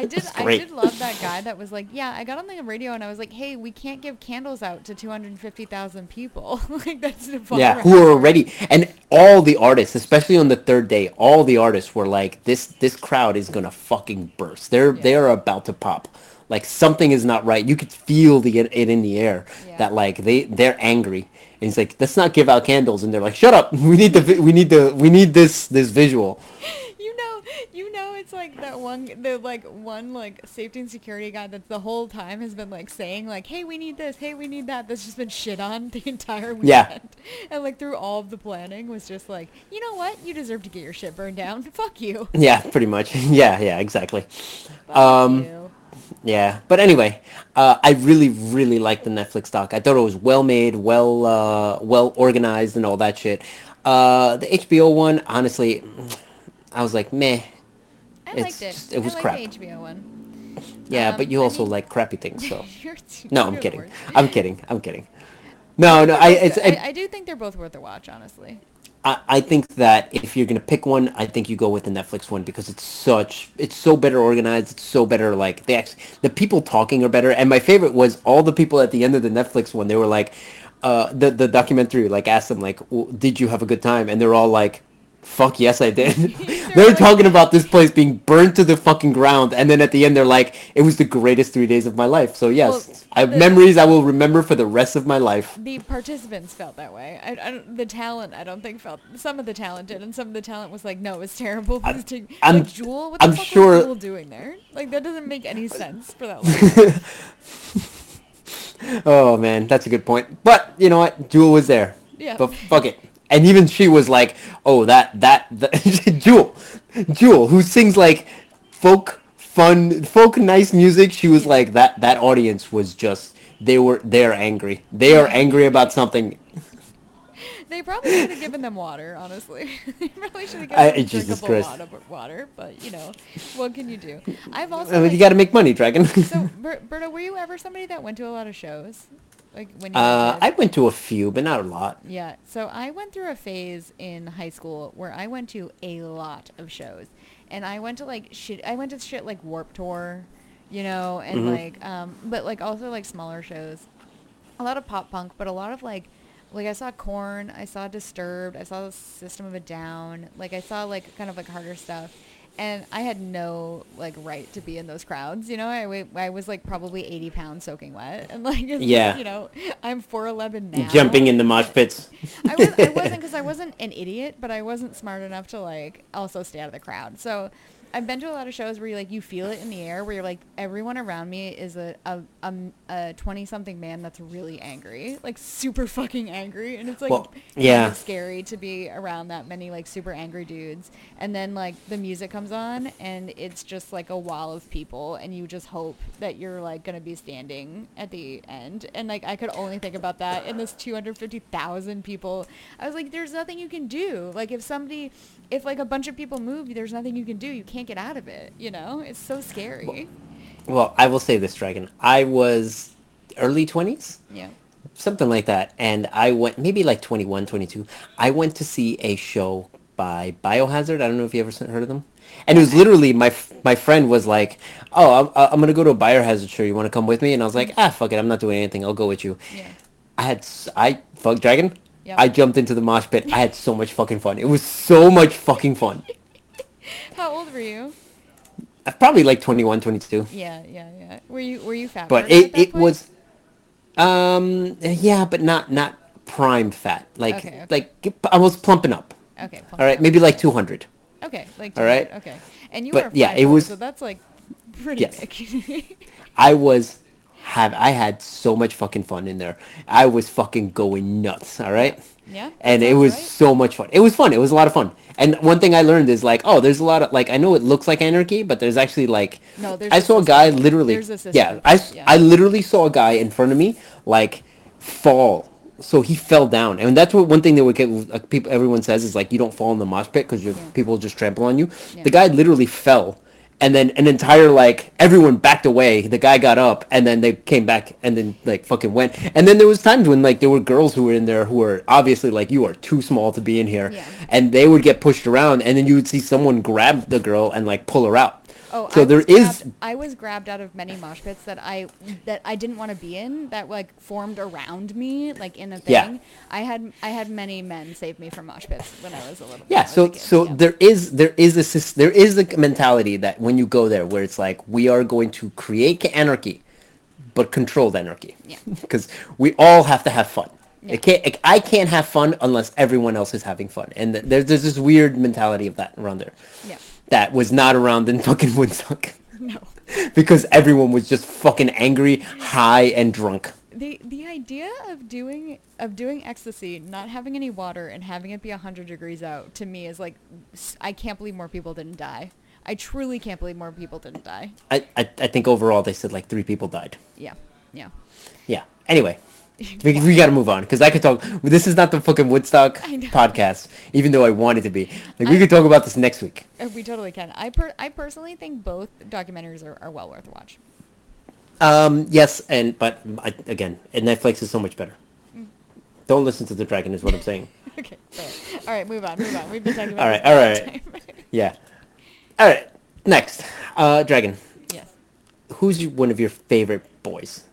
I did, I did, It's I great. did love that guy that was like, yeah, I got on the radio and I was like, hey, we can't give candles out to 250,000 people. like that's the Yeah, right. who are already and all the artists, especially on the third day, all the artists were like, "This this crowd is gonna fucking burst. They're Yeah. they are about to pop. Like something is not right. You could feel the it in the air Yeah. that like they they're angry." And he's like, "Let's not give out candles." And they're like, "Shut up. We need the we need the we need this this visual." You know, it's like that one, the like one like safety and security guy that the whole time has been like saying like, hey, we need this, hey, we need that. That's just been shit on the entire weekend. Yeah. And like through all of the planning was just like, you know what? You deserve to get your shit burned down. Fuck you. Yeah, pretty much. yeah, yeah, exactly. Fuck Um, you. Yeah, but anyway, uh, I really, really liked the Netflix doc. I thought it was well made, well, uh, well organized, and all that shit. Uh, the HBO one, honestly, I was like, meh. I it's liked it. just- it was I crap. the HBO one. Yeah, Um, but you I also mean- like crappy things, so. No, I'm kidding. I'm kidding. I'm kidding. No, no, I, it's, I, I do think they're both worth a watch, honestly. I, I think that if you're gonna pick one, I think you go with the Netflix one because it's such, it's so better organized. It's so better. Like they actually, the people talking are better. And my favorite was all the people at the end of the Netflix one. They were like, uh, the the documentary like asked them like, "W- did you have a good time? And they're all like. Fuck yes, I did. they're talking about this place being burned to the fucking ground, and then at the end they're like, "It was the greatest three days of my life." So yes, Well, I have the- memories I will remember for the rest of my life. The participants felt that way. I, I the talent, I don't think felt. Some of the talent did, and some of the talent was like, "No, it was terrible." Please take I'm- like Jewel. What the I'm fuck sure- was Jewel doing there? Like that doesn't make any sense for that. Oh man, that's a good point. But you know what? Jewel was there. Yeah. But fuck it. And even she was like, "Oh, that that, that Jewel, Jewel, who sings like folk fun, folk nice music." She was like that. That audience was just they were they're angry. They are angry about something. they probably should have given them water. Honestly, they probably should have I- given them Jesus drinkable water, water. But you know, what can you do? I've also. I mean, like- you got to make money, Dragon. so, Ber- Berta, were you ever somebody that went to a lot of shows? Like when you uh. I went to a few, but not a lot. Yeah. So I went through a phase in high school where I went to a lot of shows. And I went to like shit I went to shit like Warp Tour, you know, and Mhm. like um but like also like smaller shows. A lot of pop punk, but a lot of like like I saw Korn, I saw Disturbed, I saw System of a Down, like I saw like kind of like harder stuff. And I had no like right to be in those crowds, you know. I, I was like probably 80 pounds soaking wet, and like Yeah. you know, I'm 4'11 now. Jumping in the mosh pits. I, was, I wasn't because I wasn't an idiot, but I wasn't smart enough to like also stay out of the crowd. So I've been to a lot of shows where you like you feel it in the air, where you're like everyone around me is a a a twenty something man that's really angry, like super fucking angry, and it's like Well, kind yeah. of scary to be around that many like super angry dudes. And then like the music comes on, and it's just like a wall of people, and you just hope that you're like gonna be standing at the end. And like I could only think about that in this 250,000 people. I was like, there's nothing you can do. Like if somebody, if like a bunch of people move, there's nothing you can do. You can't get out of it. You know, it's so scary. Well, I will say this, Dragon. I was early twenties. yeah. something like that and i went maybe like 21 22 i went to see a show by biohazard i don't know if you ever heard of them and it was literally my f- my friend was like oh i'm, I'm gonna go to a biohazard show you want to come with me and i was like ah fuck it i'm not doing anything i'll go with you Yeah. i had I fuck dragon Yep. i jumped into the mosh pit i had so much fucking fun it was so much fucking fun How old were you? Uh, probably like 21 22 Yeah, yeah, yeah. Were you were you fat? but it, it point? was um yeah but not not prime fat like Okay, okay. like i was plumping up okay. plump all right down. maybe like 200 Okay, like All right. Okay, and you But, were yeah, it was- so that's like pretty Yes. big. I was have I had so much fucking fun in there. I was fucking going nuts, all right? Yeah, And it was right. so much fun. It was fun. It was a lot of fun. And one thing I learned is like, oh, there's a lot of like I know it looks like anarchy, but there's actually like No, there's I saw a guy literally There's a system Yeah, I yeah. I literally saw a guy in front of me like fall. So he fell down. And that's what one thing that would get like, people everyone says is like you don't fall in the mosh pit cuz Yeah. people just trample on you. Yeah. The guy literally fell and then an entire like everyone backed away. The guy got up and then they came back and then like fucking went. And then there was times when like there were girls who were in there who were obviously like you are too small to be in here. Yeah. and they would get pushed around and then you would see someone grab the girl and like pull her out Oh, so I there was grabbed- I was grabbed out of many mosh pits that I that I didn't want to be in. That like formed around me, like in a thing. Yeah. I had I had many men save me from mosh pits when I was a little. yeah so so yeah. there is there is a there is a mentality that when you go there where it's like we are going to create anarchy but controlled anarchy Yeah. because we all have to have fun Yeah. it can't it, i can't have fun unless everyone else is having fun and th- there's, there's this weird mentality of that around there Yeah. That was not around in fucking woodstock No. because everyone was just fucking angry high and drunk The the idea of doing of doing ecstasy, not having any water, and having it be hundred degrees out to me is like, I can't believe more people didn't die. I truly can't believe more people didn't die. I, I i think overall they said like three people died Yeah, yeah. yeah anyway We, we got to move on because I could talk. This is not the fucking Woodstock podcast, even though I want it to be. Like we I- could talk about this next week. Uh, we totally can. I per- I personally think both documentaries are, are well worth a watch. Um, yes, and but I, again, Netflix is so much better. Mm. Don't listen to the dragon, is what I'm saying. okay. Fair. All right, move on. Move on. We've been talking about. All right, all right. time. Yeah. All right. Next, uh, dragon. yes. Who's your, one of your favorite boys?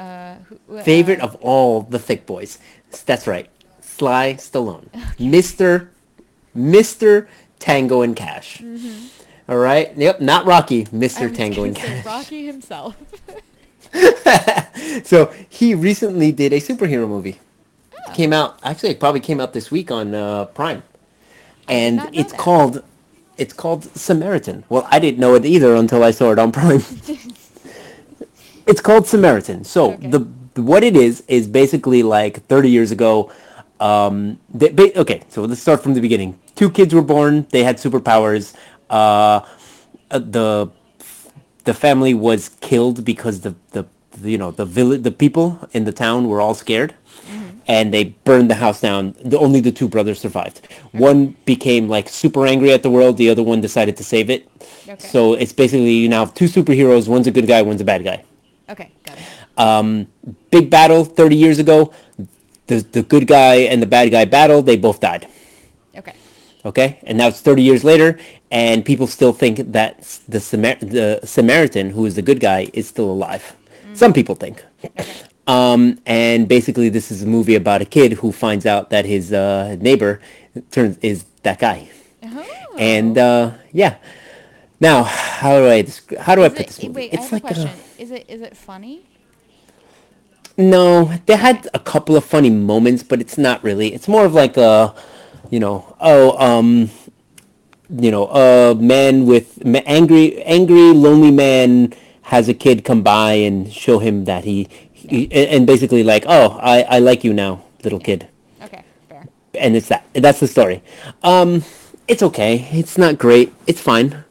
Uh, who, uh, Favorite of all the thick boys? That's right, Sly Stallone, Mister, Mister Tango and Cash. All right. Yep. Not Rocky. Mm-hmm. Mister Tango and Cash. Rocky himself. so he recently did a superhero movie. Oh. Came out actually it probably came out this week on uh, Prime, and it's that. called it's called Samaritan. Well, I didn't know it either until I saw it on Prime. it's called Samaritan. So Okay. the what it is is basically like 30 years ago. Um, they, ba- okay, so let's start from the beginning. Two kids were born. They had superpowers. Uh, uh, the the family was killed because the the, the you know the village the people in the town were all scared and they burned the house down the, only the two brothers survived one became like super angry at the world the other one decided to save it Okay. so it's basically you now have two superheroes one's a good guy one's a bad guy okay, got it. um, big battle 30 years ago. The, the good guy and the bad guy battle they both died. Okay. okay? And now it's 30 years later and people still think that the, Samar- the samaritan who is the good guy is still alive. Some people think. Um, and basically this is a movie about a kid who finds out that his uh, neighbor turns is that guy. Oh. and uh, yeah now how do i how do i put it- this movie Wait, I have a question. Is it is it funny? No, they had a couple of funny moments, but it's not really. It's more of like a, you know, oh, um, you know, a man with angry, angry, lonely man has a kid come by and show him that he, he and basically like, oh, I, I like you now, little kid, Okay, fair. and it's that. That's the story. Um, it's okay. It's not great. It's fine.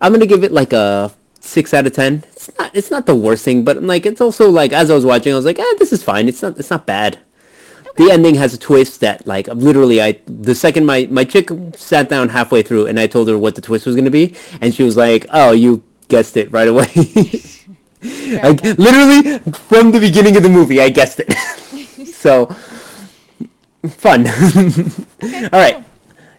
I'm gonna give it like a six out of ten. It's not. It's not the worst thing, but like it's also like as I was watching, I was like, eh, this is fine. It's not. It's not bad. The ending has a twist that like literally I the second my my chick sat down halfway through and I told her what the twist was gonna be and she was like, oh, you guessed it right away. like enough. literally from the beginning of the movie, I guessed it. so fun. All right.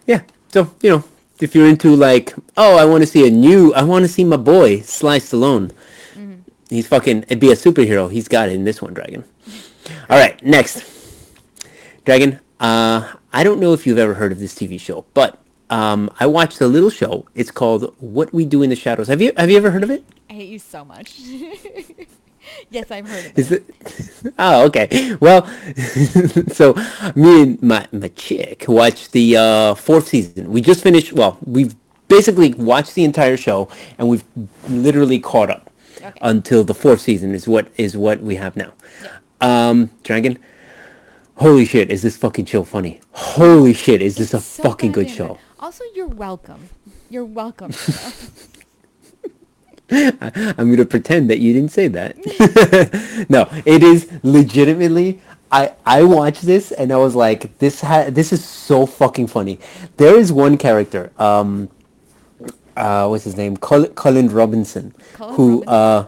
Yeah. So, you know, if you're into like, oh, I want to see a new, I want to see my boy, Sly Stallone. He's fucking, it'd be a superhero. He's got it in this one, Dragon. All right, next. Dragon, uh, I don't know if you've ever heard of this TV show, but um, I watched a little show. It's called What We Do in the Shadows. Have you have you ever heard of it? I hate you so much. yes, I've heard of it. Is it? Oh, okay. Well, so me and my my chick watched the uh, fourth season. We just finished. Well, we've basically watched the entire show, and we've literally caught up Okay. until the fourth season is what is what we have now. Um, Dragon. Holy shit! Is this fucking show funny? Holy shit! Is this a so fucking good show? Also, you're welcome. You're welcome. I'm gonna pretend that you didn't say that. no, it is legitimately. I I watched this and I was like, this ha- this is so fucking funny. There is one character, um, uh, what's his name? Col- Colin Robinson, Colin who Robinson? uh,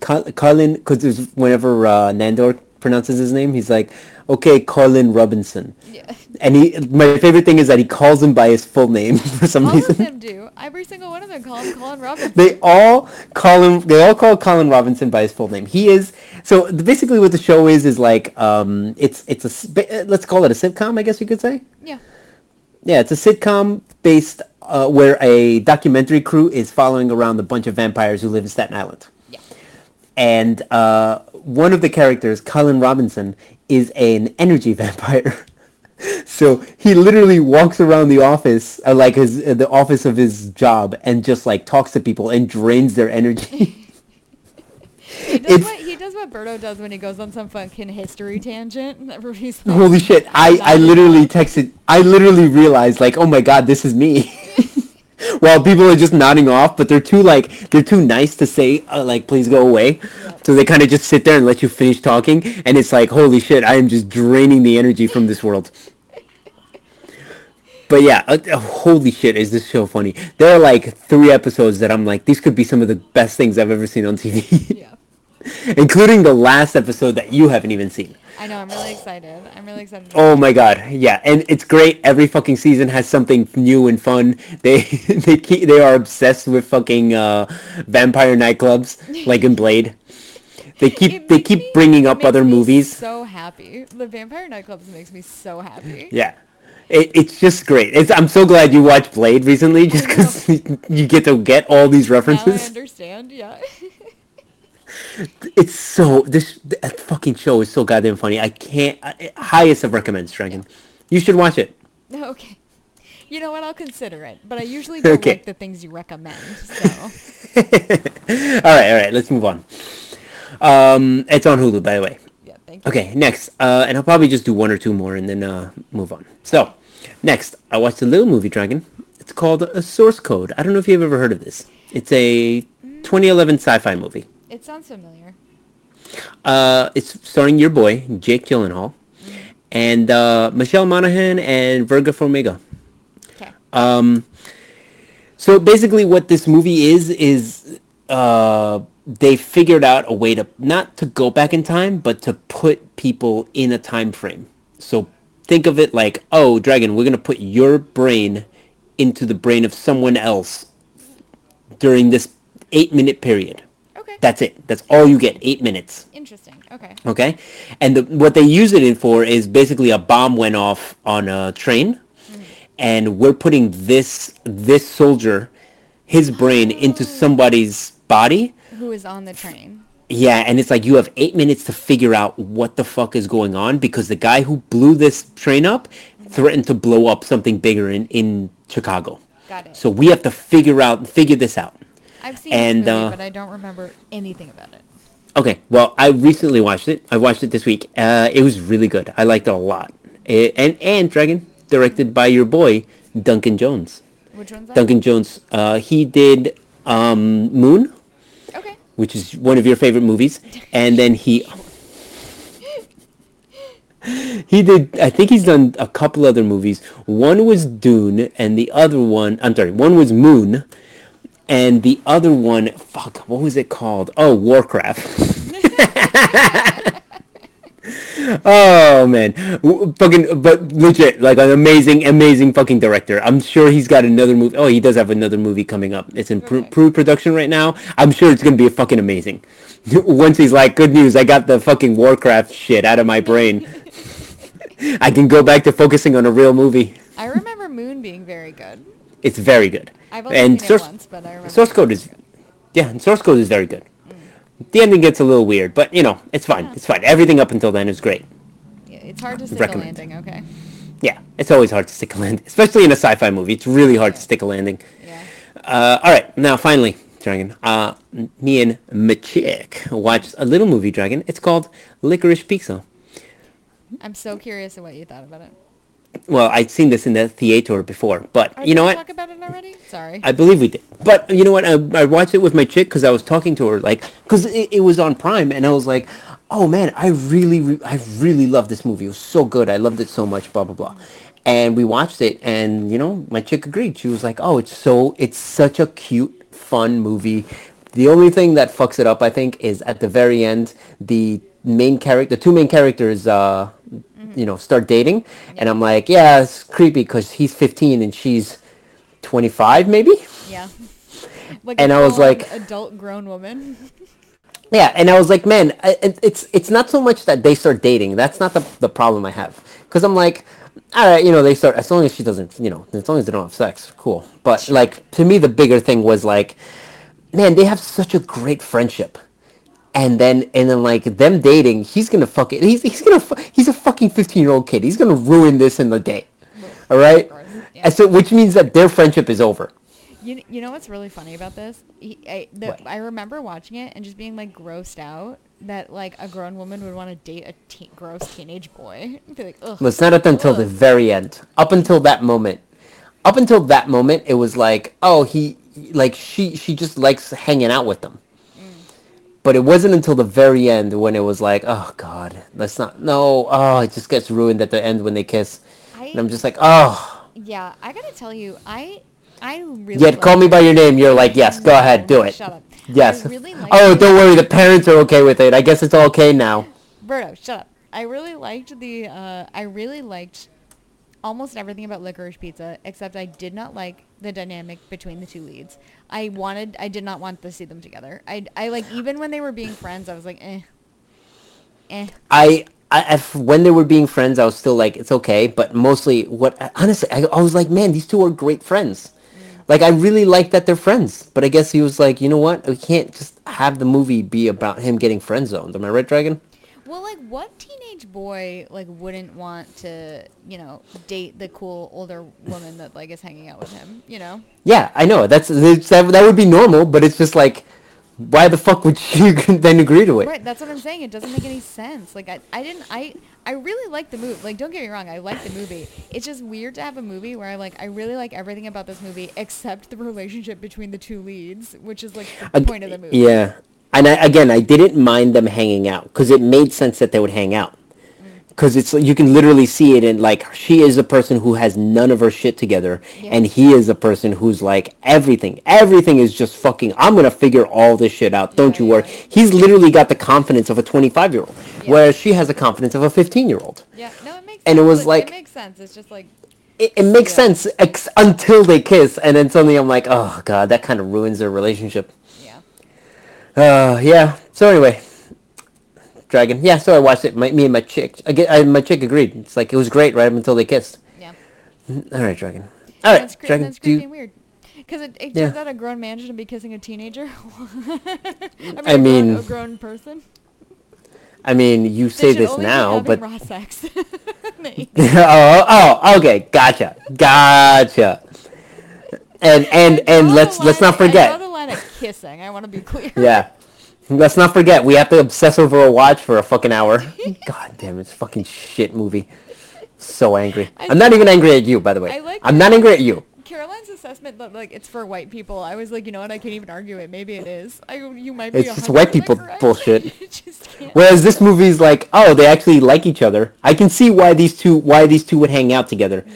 Col- Colin, because whenever uh, Nandor pronounces his name, he's like, okay, Colin Robinson. yeah. And he, my favorite thing is that he calls him by his full name for some All reason. of them do. Every single one of them call him Colin Robinson. They all call him. They all call Colin Robinson by his full name. He is so basically what the show is is like um it's it's a uh, let's call it a sitcom I guess you could say. yeah. Yeah, it's a sitcom based uh, where a documentary crew is following around a bunch of vampires who live in Staten Island. Yeah. And uh, one of the characters, Colin Robinson, is an energy vampire. so he literally walks around the office, uh, like his uh, the office of his job, and just like talks to people and drains their energy. He does, what, he does what Berto does when he goes on some fucking history tangent. Everybody's like, Holy shit! I, I literally texted. I literally realized like, oh my god, this is me. while people are just nodding off, but they're too like they're too nice to say uh, like please go away. So they kind of just sit there and let you finish talking, and it's like holy shit, I am just draining the energy from this world. But yeah, uh, uh, holy shit, is this show funny? There are like three episodes that I'm like, these could be some of the best things I've ever seen on TV. Yeah. Including the last episode that you haven't even seen. I know. I'm really excited. I'm really excited. Oh my god, yeah, and it's great. Every fucking season has something new and fun. They they keep they are obsessed with fucking uh, vampire nightclubs, like in Blade. They keep they keep me- bringing up other movies. So happy. The Vampire Nightclubs makes me so happy. Yeah. It, it's just great. It's, I'm so glad you watched Blade recently, just because you get to get all these references. Now I understand. Yeah. It's so this that fucking show is so goddamn funny. I can't. I, highest of recommends, Dragon. You should watch it. okay. You know what? I'll consider it, but I usually don't Okay. like the things you recommend. So all right, all right. Let's move on. Um, it's on Hulu, by the way. yeah, thank you. Okay, next, uh, and I'll probably just do one or two more and then uh, move on. So, next, I watched a little movie, Dragon. It's called A Source Code. I don't know if you've ever heard of this. It's a 2011 sci-fi movie. It sounds familiar. Uh, it's starring your boy Jake Gyllenhaal and uh, Michelle Monaghan and Vera Farmiga. Okay. Um, so basically, what this movie is is uh, they figured out a way to not to go back in time, but to put people in a time frame. So think of it like, oh, Dragon, we're gonna put your brain into the brain of someone else during this eight-minute period. That's it. That's all you get. Eight minutes. Interesting. Okay. Okay, and the, what they use it in for is basically a bomb went off on a train, mm. and we're putting this this soldier, his brain into somebody's body. Who is on the train? Yeah, and it's like you have eight minutes to figure out what the fuck is going on because the guy who blew this train up mm-hmm. threatened to blow up something bigger in in Chicago. Got it. So we have to figure out figure this out. I've seen and, movie, uh, but I don't remember anything about it. Okay, well, I recently watched it. I watched it this week. Uh, it was really good. I liked it a lot. It, and and Dragon, directed by your boy Duncan Jones. Which one's that? Duncan Jones. Uh, he did um, Moon, Okay. which is one of your favorite movies, and then he he did. I think he's done a couple other movies. One was Dune, and the other one. I'm sorry. One was Moon, and the other one. Fuck. What was it called? Oh, Warcraft. Oh man, W- fucking, but legit, like an amazing, amazing fucking director. I'm sure he's got another movie. Oh, he does have another movie coming up. It's in pre- Okay. pre-production right now. I'm sure it's gonna be fucking amazing. Once he's like, good news, I got the fucking Warcraft shit out of my brain. I can go back to focusing on a real movie. I remember Moon being very good. It's very good. I've only and seen source, it once, but I remember. source code is, good. yeah, and source code is very good. The ending gets a little weird, but you know, it's fine. It's fine. Everything up until then is great. Yeah, it's hard to stick Recommend. a landing. Okay. Yeah, it's always hard to stick a landing, especially in a sci-fi movie. It's really hard to stick a landing. Yeah. Uh, all right, now finally, Dragon. Uh, me and Machik watched a little movie, Dragon. It's called Licorice Pizza. I'm so curious of what you thought about it. Well, I'd seen this in the theater before, but Oh, you know what? Talk about it already. Sorry. I believe we did. But you know what? I, I watched it with my chick because I was talking to her, like, because it, it was on Prime, and I was like, oh man, I really, re- I really love this movie. It was so good. I loved it so much. Blah blah blah. And we watched it, and you know, my chick agreed. She was like, oh, it's so, it's such a cute, fun movie. The only thing that fucks it up, I think, is at the very end, the main character, the two main characters, uh, you know, start dating, and I'm like, yeah, it's creepy because he's 15 and she's 25, maybe. yeah. Like And I was like- adult grown woman. Yeah, and I was like, man, I- it's it's not so much that they start dating. That's not the the problem I have. Because I'm like, all right, you know, they start as long as she doesn't, you know, as long as they don't have sex, cool. But like to me, the bigger thing was like, man, they have such a great friendship. And then, and then, like them dating, he's gonna fuck it. He's he's gonna he's a fucking fifteen year old kid. He's gonna ruin this in the day. All right. yeah. And so, which means that their friendship is over. You, you know what's really funny about this? He, I, the, I remember watching it and just being like grossed out that like a grown woman would want to date a te- gross teenage boy. Be like, ugh. Well, it's not up until the very end. Up until that moment, up until that moment, it was like, oh, he like she she just likes hanging out with them. But it wasn't until the very end when it was like, oh god, let's not. No, oh, it just gets ruined at the end when they kiss, I, and I'm just like, oh. yeah, I gotta tell you, I I really Yet call me by your name. You're like, yes, go ahead, do it. Shut up. Yes. Really Oh, don't worry. The parents are okay with it. I guess it's all okay now. Berto, shut up. I really liked the. Uh, I really liked almost everything about Licorice Pizza, except I did not like the dynamic between the two leads. I wanted. I did not want to see them together. I. I like even when they were being friends. I was like, eh, eh. I, I if, when they were being friends, I was still like, it's okay. But mostly, what honestly, I, I was like, man, these two are great friends. Like, I really like that they're friends. But I guess he was like, you know what? We can't just have the movie be about him getting friend zoned. Am I right, Dragon? Well, like, what teenage boy like wouldn't want to, you know, date the cool older woman that like is hanging out with him? You know. Yeah, I know. That's that, that would be normal. But it's just like, why the fuck would you then agree to it? Right, that's what I'm saying. It doesn't make any sense. Like I, I didn't I I really like the movie. Like don't get me wrong, I like the movie. It's just weird to have a movie where I like I really like everything about this movie except the relationship between the two leads, which is like the point of the movie. Yeah, and I, again, I didn't mind them hanging out because it made sense that they would hang out. Mm. Because it's you can literally see it and like she is a person who has none of her shit together, Yeah. and he is a person who's like everything. Everything is just fucking. I'm gonna figure all this shit out. Don't Yeah, you worry. yeah. He's literally got the confidence of a 25 year old, whereas she has the confidence of a 15 year old. Yeah, no, it makes And it was like- it makes sense. It's just like It, it makes Yeah. sense ex- until they kiss, and then suddenly I'm like, oh god, that kind of ruins their relationship. Yeah. Uh, yeah. So anyway, Dragon. Yeah. So I watched it. My, me and my chick. Again, I, my chick agreed. It's like it was great right up until they kissed. Yeah. All right, Dragon. All right, that's cre- Dragon. that's do you- and weird. Because it, it Yeah. turns out a grown man shouldn't be kissing a teenager. I mean, I a, grown, a grown person. I mean, you say this now, but raw sex. Oh, oh, okay, gotcha, gotcha. And and and let's let's not forget. The line at kissing. I want to be clear. Yeah. Let's not forget, we have to obsess over a watch for a fucking hour. God damn, it's fucking shit movie. So angry. I I'm not even angry at you, by the way. I like I'm not angry at you. Caroline's assessment that like it's for white people. I was like, you know what? I can't even argue it. Maybe it is. I you might be. It's just white people bullshit. Whereas this movie's like, oh, they actually like each other. I can see why these two why these two would hang out together,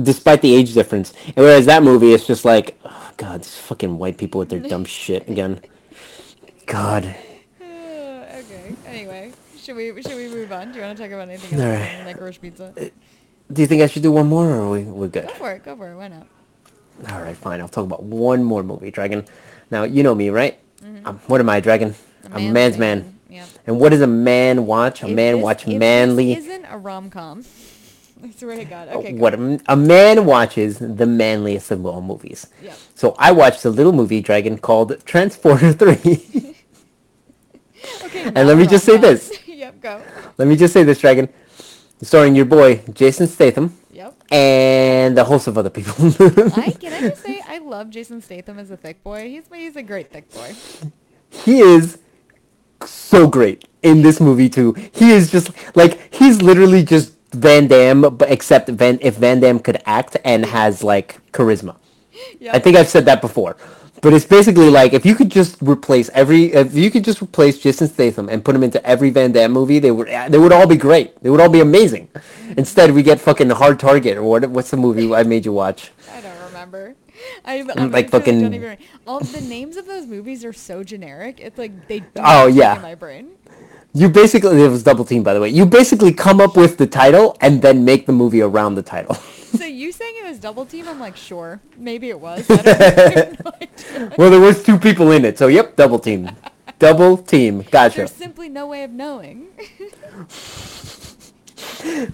despite the age difference. And whereas that movie, it's just like, god, these fucking white people with their dumb shit again. God. Uh, okay. Anyway, should we should we move on? Do you want to talk about anything else Alright. than licorice pizza? Do you think I should do one more, or are we we're good? Go for it. Go for it. Why not? All right, fine. I'll talk about one more movie, Dragon. Now you know me, right? Mm-hmm. Um, what am I, Dragon? A A man's man. Yeah. And what does a man watch? A If man this- watch manly. This isn't a rom com. I swear to God. Okay. go. what a, a man watches the manliest of all movies. Yeah. So I watched a little movie, Dragon, called Transporter 3. Okay. And let me just say rom-com. this. yep. Go. Let me just say this, Dragon. Starring your boy, Jason Statham, Yep. and a host of other people. I can I just say I love Jason Statham as a thick boy. He's he's a great thick boy. he is so great in this movie too. He is just like he's literally just Van Damme, but except Van if Van Damme could act and has like charisma. Yeah. I think I've said that before. But it's basically like if you could just replace every if you could just replace Jason Statham and put him into every Van Damme movie, they would they would all be great. They would all be amazing. Instead, we get fucking Hard Target or what? What's the movie I made you watch? I don't remember. I, I'm like fucking- don't even. All the names of those movies are so generic. It's like they. Oh, yeah. In my brain. You basically it was double team by the way. You basically come up with the title and then make the movie around the title. So you saying it was double team? I'm like, sure, maybe it was. I, don't, I have no idea. well, there was two people in it, so yep, double team. Double team. Gotcha. There's simply no way of knowing.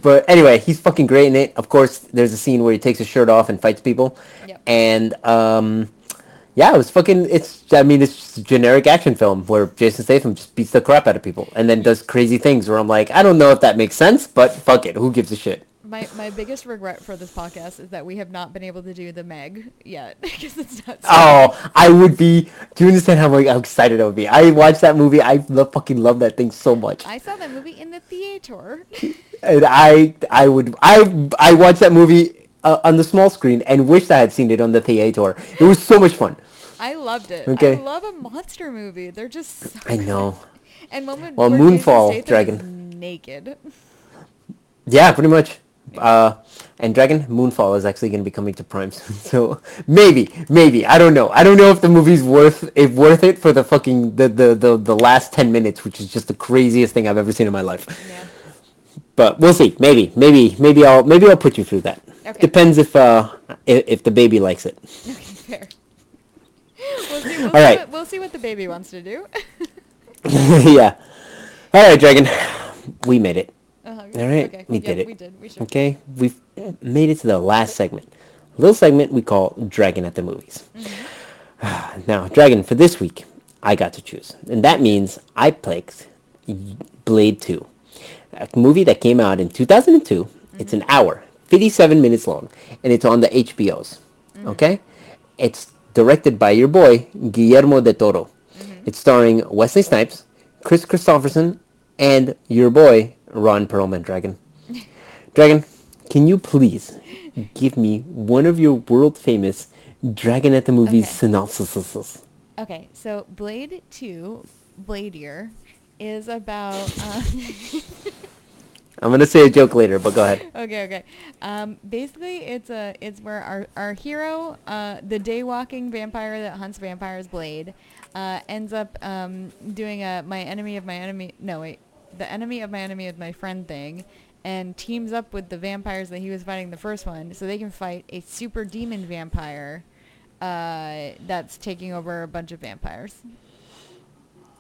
But anyway, he's fucking great in it. Of course, there's a scene where he takes his shirt off and fights people. Yep. And um, yeah, it was fucking. It's I mean, it's just a generic action film where Jason Statham just beats the crap out of people and then does crazy things. Where I'm like, I don't know if that makes sense, but fuck it, who gives a shit? My my biggest regret for this podcast is that we have not been able to do the Meg yet because it's not. Oh, I would be. Do you understand how, like, how excited I would be? I watched that movie. I love, fucking love that thing so much. I saw that movie in the theater. and I I would I I watched that movie uh, on the small screen and wished I had seen it on the theater. It was so much fun. I loved it. Okay. I love a monster movie. They're just so I know. good. And moment Well, Moonfall, Dragon. naked. Yeah, pretty much. Uh, and Dragon Moonfall is actually going to be coming to Prime soon. So maybe, maybe I don't know. I don't know if the movie's worth if worth it for the fucking the, the the the last ten minutes, which is just the craziest thing I've ever seen in my life. Yeah. But we'll see. Maybe, maybe, maybe I'll maybe I'll put you through that. Okay. Depends if uh if, if the baby likes it. Okay, fair. We'll see, we'll, All see what, we'll see what the baby wants to do. yeah. All right, Dragon. We made it. Uh-huh. All right, Okay. we yeah, did it. We did. We. Okay, we've made it to the last segment. A little segment we call Dragon at the Movies. Mm-hmm. now, Dragon, for this week, I got to choose. And that means I picked Blade 2, a movie that came out in 2002. It's an mm-hmm. hour, 57 minutes long, and it's on the HBOs. Mm-hmm. Okay? It's directed by your boy, Guillermo del Toro. It's starring Wesley Snipes, Kris Kristofferson, and your boy, Ron Perlman, Dragon. Dragon, can you please give me one of your world famous Dragon at the Movies Okay. synopsises? Okay, so Blade 2, Blade Year, is about. Uh, I'm gonna say a joke later, but go ahead. okay, okay. Um, basically, it's a it's where our our hero, uh, the daywalking vampire that hunts vampires, Blade, uh, ends up um, doing a my enemy of my enemy. No, wait, the enemy of my enemy is my friend thing, and teams up with the vampires that he was fighting the first one, so they can fight a super demon vampire. Uh, that's taking over a bunch of vampires.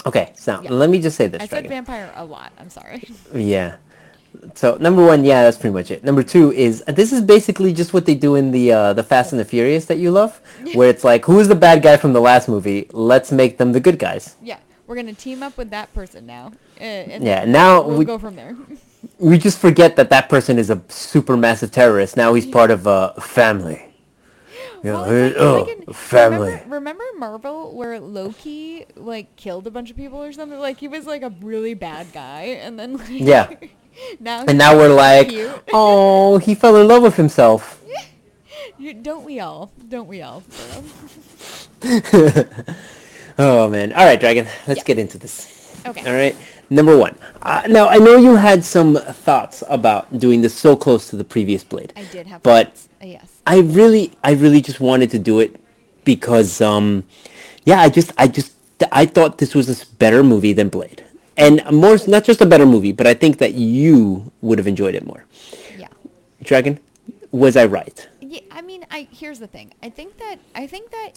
Okay, so Yeah. let me just say this, I said Dragon. vampire a lot. I'm sorry. Yeah. So number one, yeah, that's pretty much it. Number two is this is basically just what they do in the uh, the Fast and the Furious that you love, where it's like, who's the bad guy from the last movie? Let's make them the good guys. yeah, we're gonna team up with that person now. Uh, and Yeah, now we'll we- go from there. We just forget that that person is a super massive terrorist. Now he's part of a family. You know, Well, it's like- oh, it's like in- family. Remember, remember Marvel where Loki like killed a bunch of people or something? Like he was like a really bad guy, and then like Yeah. now And now we're like, cute. oh, he fell in love with himself. You- don't we all? Don't we all? Oh man! All right, Dragon. Let's Yeah. get into this. Okay. All right. Number one. Uh, now I know you had some thoughts about doing this so close to the previous Blade. I did have. But thoughts. Uh, yes. I really, I really just wanted to do it because, um, yeah, I just, I just, I thought this was a better movie than Blade, and more, not just a better movie, but I think that you would have enjoyed it more. Yeah. Dragon, was I right? Yeah, I mean, I here's the thing. I think that I think that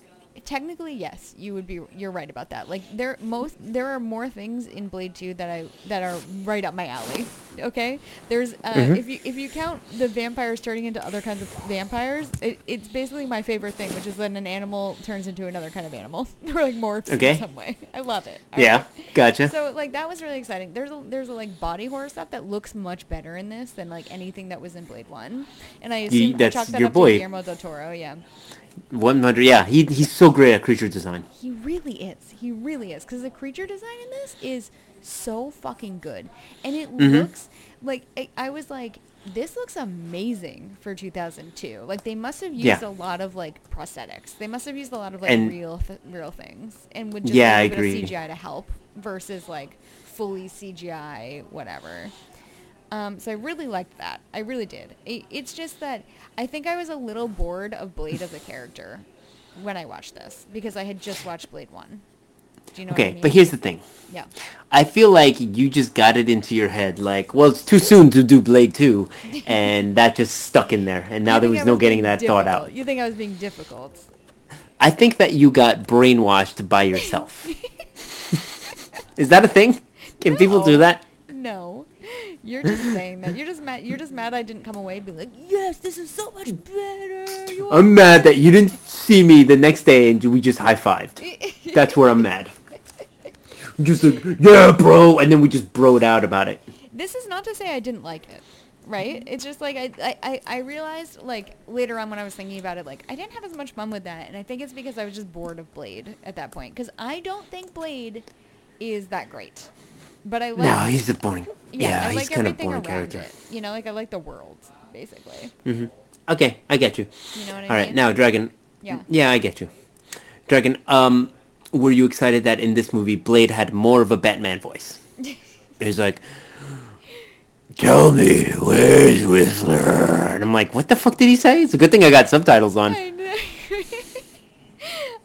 technically yes, you would be you're right about that. Like there most there are more things in Blade 2 that I that are right up my alley. Okay? There's uh, Mhm. if you if you count the vampires turning into other kinds of vampires, it, it's basically my favorite thing, which is when an animal turns into another kind of animal or like morphs Okay. in some way. I love it. I Yeah, it. gotcha. So like that was really exciting. There's a, there's a like body horror stuff that looks much better in this than like anything that was in Blade One, and I assume I that's chalked that your up boy. to Guillermo del Toro. Yeah, One hundred. Yeah, he, he's so great at creature design. he really is. He really is because the creature design in this is so fucking good, and it Mhm. looks like I, I was like. This looks amazing for 2002. Like they must have used Yeah. a lot of like prosthetics. They must have used a lot of like And- real th- real things, and would just Yeah, a I agree. of CGI to help versus like fully CGI whatever. Um, so I really liked that. I really did. It, it's just that I think I was a little bored of Blade as a character when I watched this because I had just watched Blade One. Do you know Okay, what I mean? but here's the thing. yeah. I feel like you just got it into your head, like, well, it's too soon to do Blade 2, and that just stuck in there, and now there think was no getting that thought out. You think I was being difficult? I think that you got brainwashed by yourself. Is that a thing? Can people do that? You're just saying that. You're just mad. You're just mad I didn't come away and be like, yes, this is so much better. You I'm mad that you didn't see me the next day and we just high-fived. That's where I'm mad. Just like, yeah, bro, and then we just broed out about it. this is not to say I didn't like it, right? It's just like I, I, I, I realized like later on when I was thinking about it, like I didn't have as much fun with that, and I think it's because I was just bored of Blade at that point. Because I don't think Blade is that great, but I like. No, he's a boring. yeah, Yeah, I he's like kind of boring character. it. You know, like I like the world basically. hmm Okay, I get you. You know what I All right, mean? now Dragon. Yeah. Yeah, I get you. Dragon, um, were you excited that in this movie Blade had more of a Batman voice? He's like, "Tell me, where's Whistler?" And I'm like, "What the fuck did he say?" It's a good thing I got subtitles on.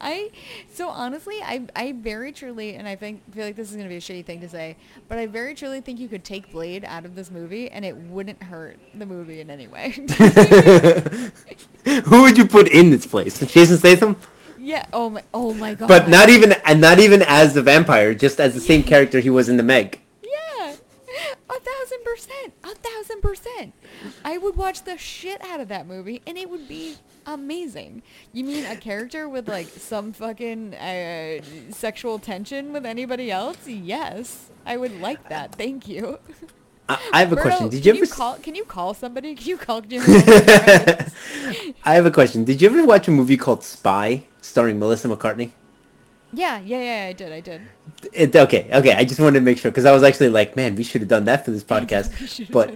I so honestly, I I very truly, and I think feel like this is gonna be a shitty thing to say, but I very truly think you could take Blade out of this movie and it wouldn't hurt the movie in any way. Who would you put in this place? Jason Statham? yeah. Oh my. Oh my god. But not even, and not even as the vampire, just as the same character he was in the Meg. Yeah. A thousand percent. A thousand percent. I would watch the shit out of that movie and it would be amazing. You mean a character with like some fucking uh, sexual tension with anybody else? Yes. I would like that. Thank you. I, I have a Berto, question. Did you ever? s- call? Can you call somebody? Can you call Jimmy? Fallon? I have a question. Did you ever watch a movie called Spy, starring Melissa McCarthy? Yeah, yeah, yeah. I did. I did. It, okay, okay. I just wanted to make sure because I was actually like, man, we should have done that for this podcast. but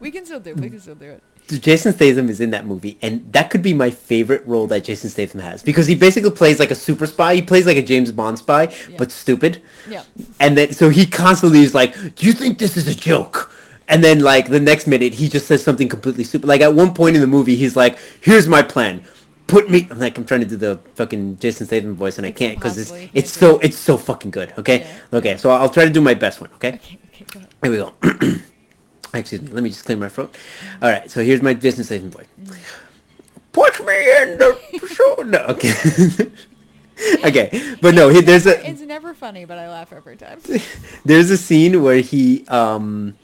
we can still do. it. We can still do it. Mm. Jason Statham is in that movie, and that could be my favorite role that Jason Statham has because he basically plays like a super spy. He plays like a James Bond spy, Yeah. but stupid. Yeah. And then so he constantly is like, "Do you think this is a joke?" And then like the next minute he just says something completely stupid. Like at one point in the movie he's like, "Here's my plan. Put me." I'm like I'm trying to do the fucking Jason Statham voice and I It's can't because it's it's so it's so fucking good. Okay. Yeah. Okay. So I'll try to do my best one. Okay. Okay. Okay. Go. Here we go. Excuse me. Let me just clear my throat. All right. So here's my Jason Statham voice. Put me in the. No, okay. okay, but no. he- There's a It's never funny, but I laugh every time. there's a scene where he um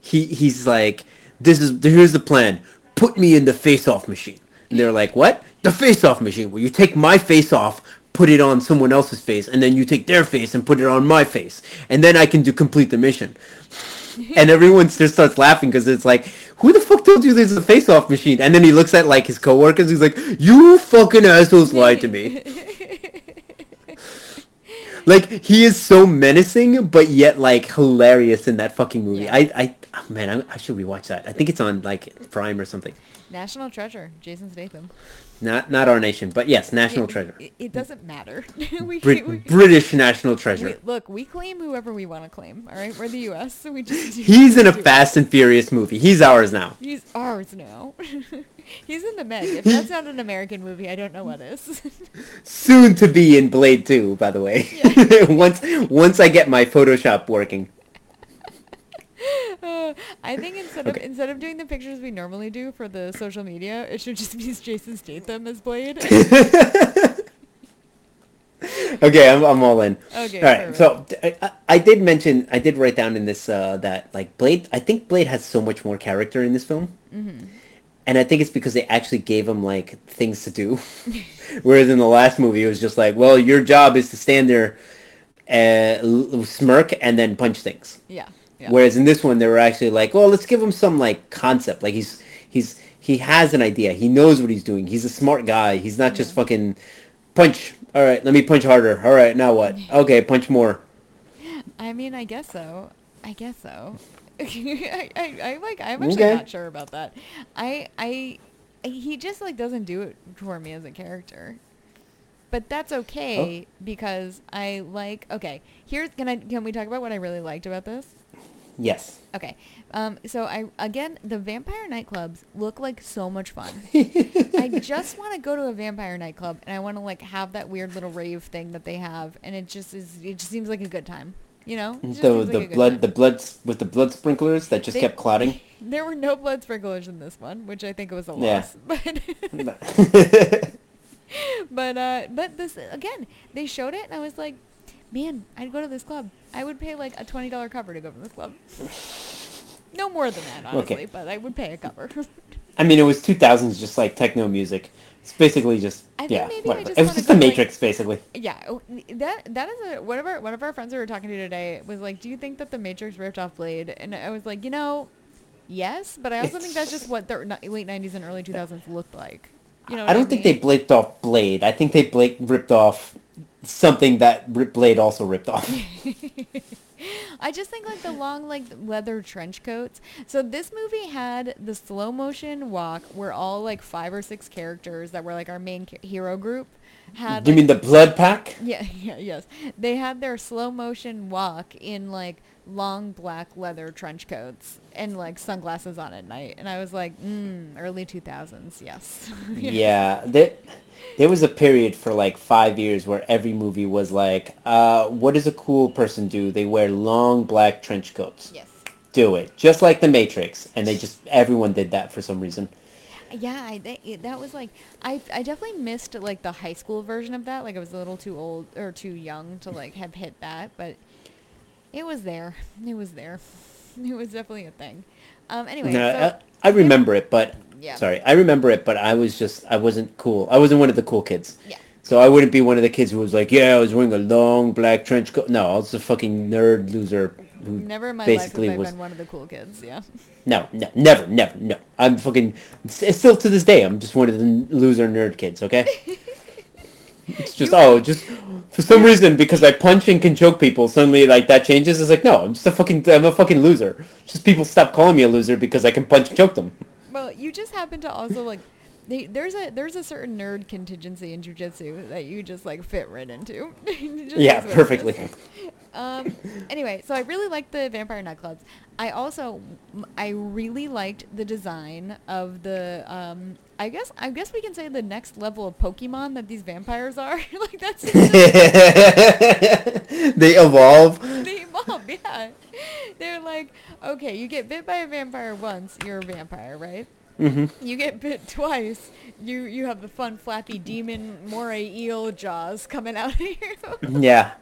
he he's like this is here's the plan put me in the face off machine and they're like what the face off machine where you take my face off put it on someone else's face and then you take their face and put it on my face and then i can do complete the mission and everyone just starts laughing because it's like who the fuck told you there's a face off machine and then he looks at like his coworkers he's like you fucking assholes lied to me like he is so menacing, but yet like hilarious in that fucking movie. Yeah. I, I, oh, man, I, I should rewatch that. I think it's on like Prime or something. National treasure, Jason Statham. Not, not our nation, but yes, national It- treasure. It, it doesn't matter. we, Brit- we- British national treasure. we- look, we claim whoever we want to claim. All right, we're the U.S., so we just do, He's in a. Fast and Furious movie. He's ours now. He's ours now. He's in the Meg. If that's not an American movie, I don't know what is. Soon to be in Blade 2, by the way. once, once I get my Photoshop working. Uh, I think instead Okay. of instead of doing the pictures we normally do for the social media, it should just be Jason Statham as Blade. okay, I'm, I'm all in. Okay, All right. So I, I- I did mention, I did write down in this uh, that like Blade. I think Blade has so much more character in this film, Mm-hmm. and I think it's because they actually gave him like things to do, whereas in the last movie it was just like, well, your job is to stand there, uh, smirk, and then punch things. yeah. Yeah. Whereas in this one, they were actually like, well, let's give him some like concept. Like he's he's he has an idea. He knows what he's doing. He's a smart guy. He's not just fucking punch. All right, let me punch harder. All right, now what? Okay, punch more. I mean, I guess so. I guess so. I, I, I like. I'm actually Okay. not sure about that. I, I, he just like doesn't do it for me as a character. But that's okay oh. because I like. Okay, here's can I can we talk about what I really liked about this? Yes. Okay, um, so I again the vampire nightclubs look like so much fun. I just want to go to a vampire nightclub and I want to like have that weird little rave thing that they have, and it just is. It just seems like a good time. You know, just The like the blood time. the blood with the blood sprinklers that just They- kept clotting. There were no blood sprinklers in this one, which I think was a Yeah. loss. But but uh, but this again, they showed it, and I was like, man, I'd go to this club. I would pay like a twenty dollar cover to go to this club. No more than that, honestly, Okay. but I would pay a cover. I mean, it was 2000s, just like techno music. It's basically just I yeah, I just it was just the like- Matrix, basically. Yeah, oh, that that is a one of our one of our friends we were talking to today was like, "Do you think that the Matrix ripped off Blade?" And I was like, you know, yes, but I also think that's just what the late '90s and early 2000s looked like. You know, I don't think they blipped off Blade. I think they Blake ripped off something that Rip Blade also ripped off. I just think like the long like leather trench coats. So this movie had the slow motion walk where all like five or six characters that were like our main hero group had. You like, mean the blood pack? Yeah, yeah, yes. They had their slow motion walk in like long black leather trench coats and like sunglasses on at night. And I was like, mm, early 2000s, yes. yeah, there, there was a period for like five years where every movie was like, uh, what does a cool person do? They wear long black trench coats. yes. Do it. Just like The Matrix. And they just, everyone did that for some reason. Yeah, I, that, that was like, I, I definitely missed like the high school version of that. Like I was a little too old or too young to like have hit that, but it was there. It was there. It was definitely a thing. Um, anyway, No, so, I, I remember it, but Yeah. sorry, I remember it, but I was just I wasn't cool. I wasn't one of the cool kids. Yeah. So I wouldn't be one of the kids who was like, yeah, I was wearing a long black trench coat. No, I was a fucking nerd loser who never in my basically life have I was been one of the cool kids. Yeah. no, no, never, never, no. I'm fucking still to this day. I'm just one of the loser nerd kids. Okay. It's just You- oh, just for some reason because I punch and can choke people, suddenly like that changes. It's like no, I'm just a fucking I'm a fucking loser. Just people stop calling me a loser because I can punch and choke them. Well, you just happen to also like they, there's a there's a certain nerd contingency in jujitsu that you just like fit right into. Yeah, is what it is. perfectly. Um, anyway, so I really liked the vampire nightclubs. I also I really liked the design of the um, I guess I guess we can say the next level of Pokemon that these vampires are. like that's they evolve. they evolve, yeah. They're like, okay, you get bit by a vampire once, you're a vampire, right? hmm You get bit twice, you you have the fun flappy demon moray eel jaws coming out of you. Yeah,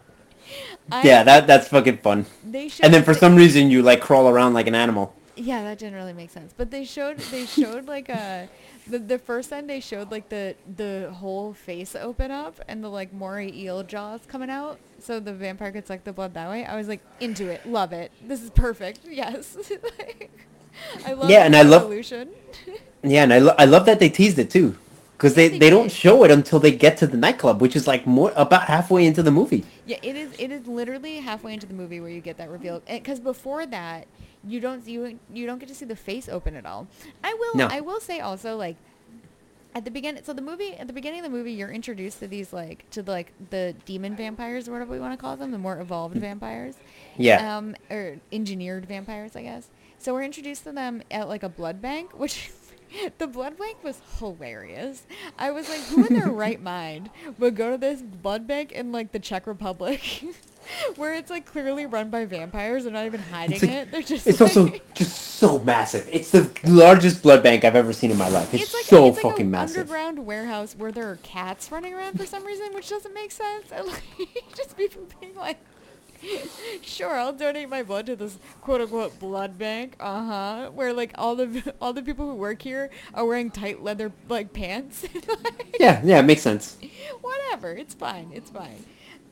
I- yeah, that that's fucking fun. They showed And then for some reason you like crawl around like an animal. Yeah, that didn't really make sense. But they showed they showed like a the, the first time they showed like the the whole face open up and the like moray eel jaws coming out, so the vampire could suck the blood that way. I was like into it, love it. This is perfect. Yes. Like, I love Yeah, and I love- evolution. Yeah, and I, lo- I love that they teased it too. Because they they don't show it until they get to the nightclub, which is like more about halfway into the movie. Yeah, it is. It is literally halfway into the movie where you get that reveal. Because before that, you don't you you don't get to see the face open at all. I will. No. I will say also like at the beginning. So the movie at the beginning of the movie, you're introduced to these like to like the demon vampires or whatever we want to call them, the more evolved vampires. Yeah. Um, or engineered vampires, I guess. So we're introduced to them at like a blood bank, which. The blood bank was hilarious. I was like, who in their right mind would go to this blood bank in like the Czech Republic, where it's like clearly run by vampires? They're not even hiding like- it. They're just. it's like, also just so massive. It's the largest blood bank I've ever seen in my life. It's, It's like so it's like fucking massive. underground warehouse where there are cats running around for some reason, which doesn't make sense. And like, just people being like, "Sure, I'll donate my blood to this quote unquote blood bank." Uh huh. Where like all the all the people who work here are wearing tight leather like pants. Like, Yeah, yeah, it makes sense. whatever. It's fine. It's fine.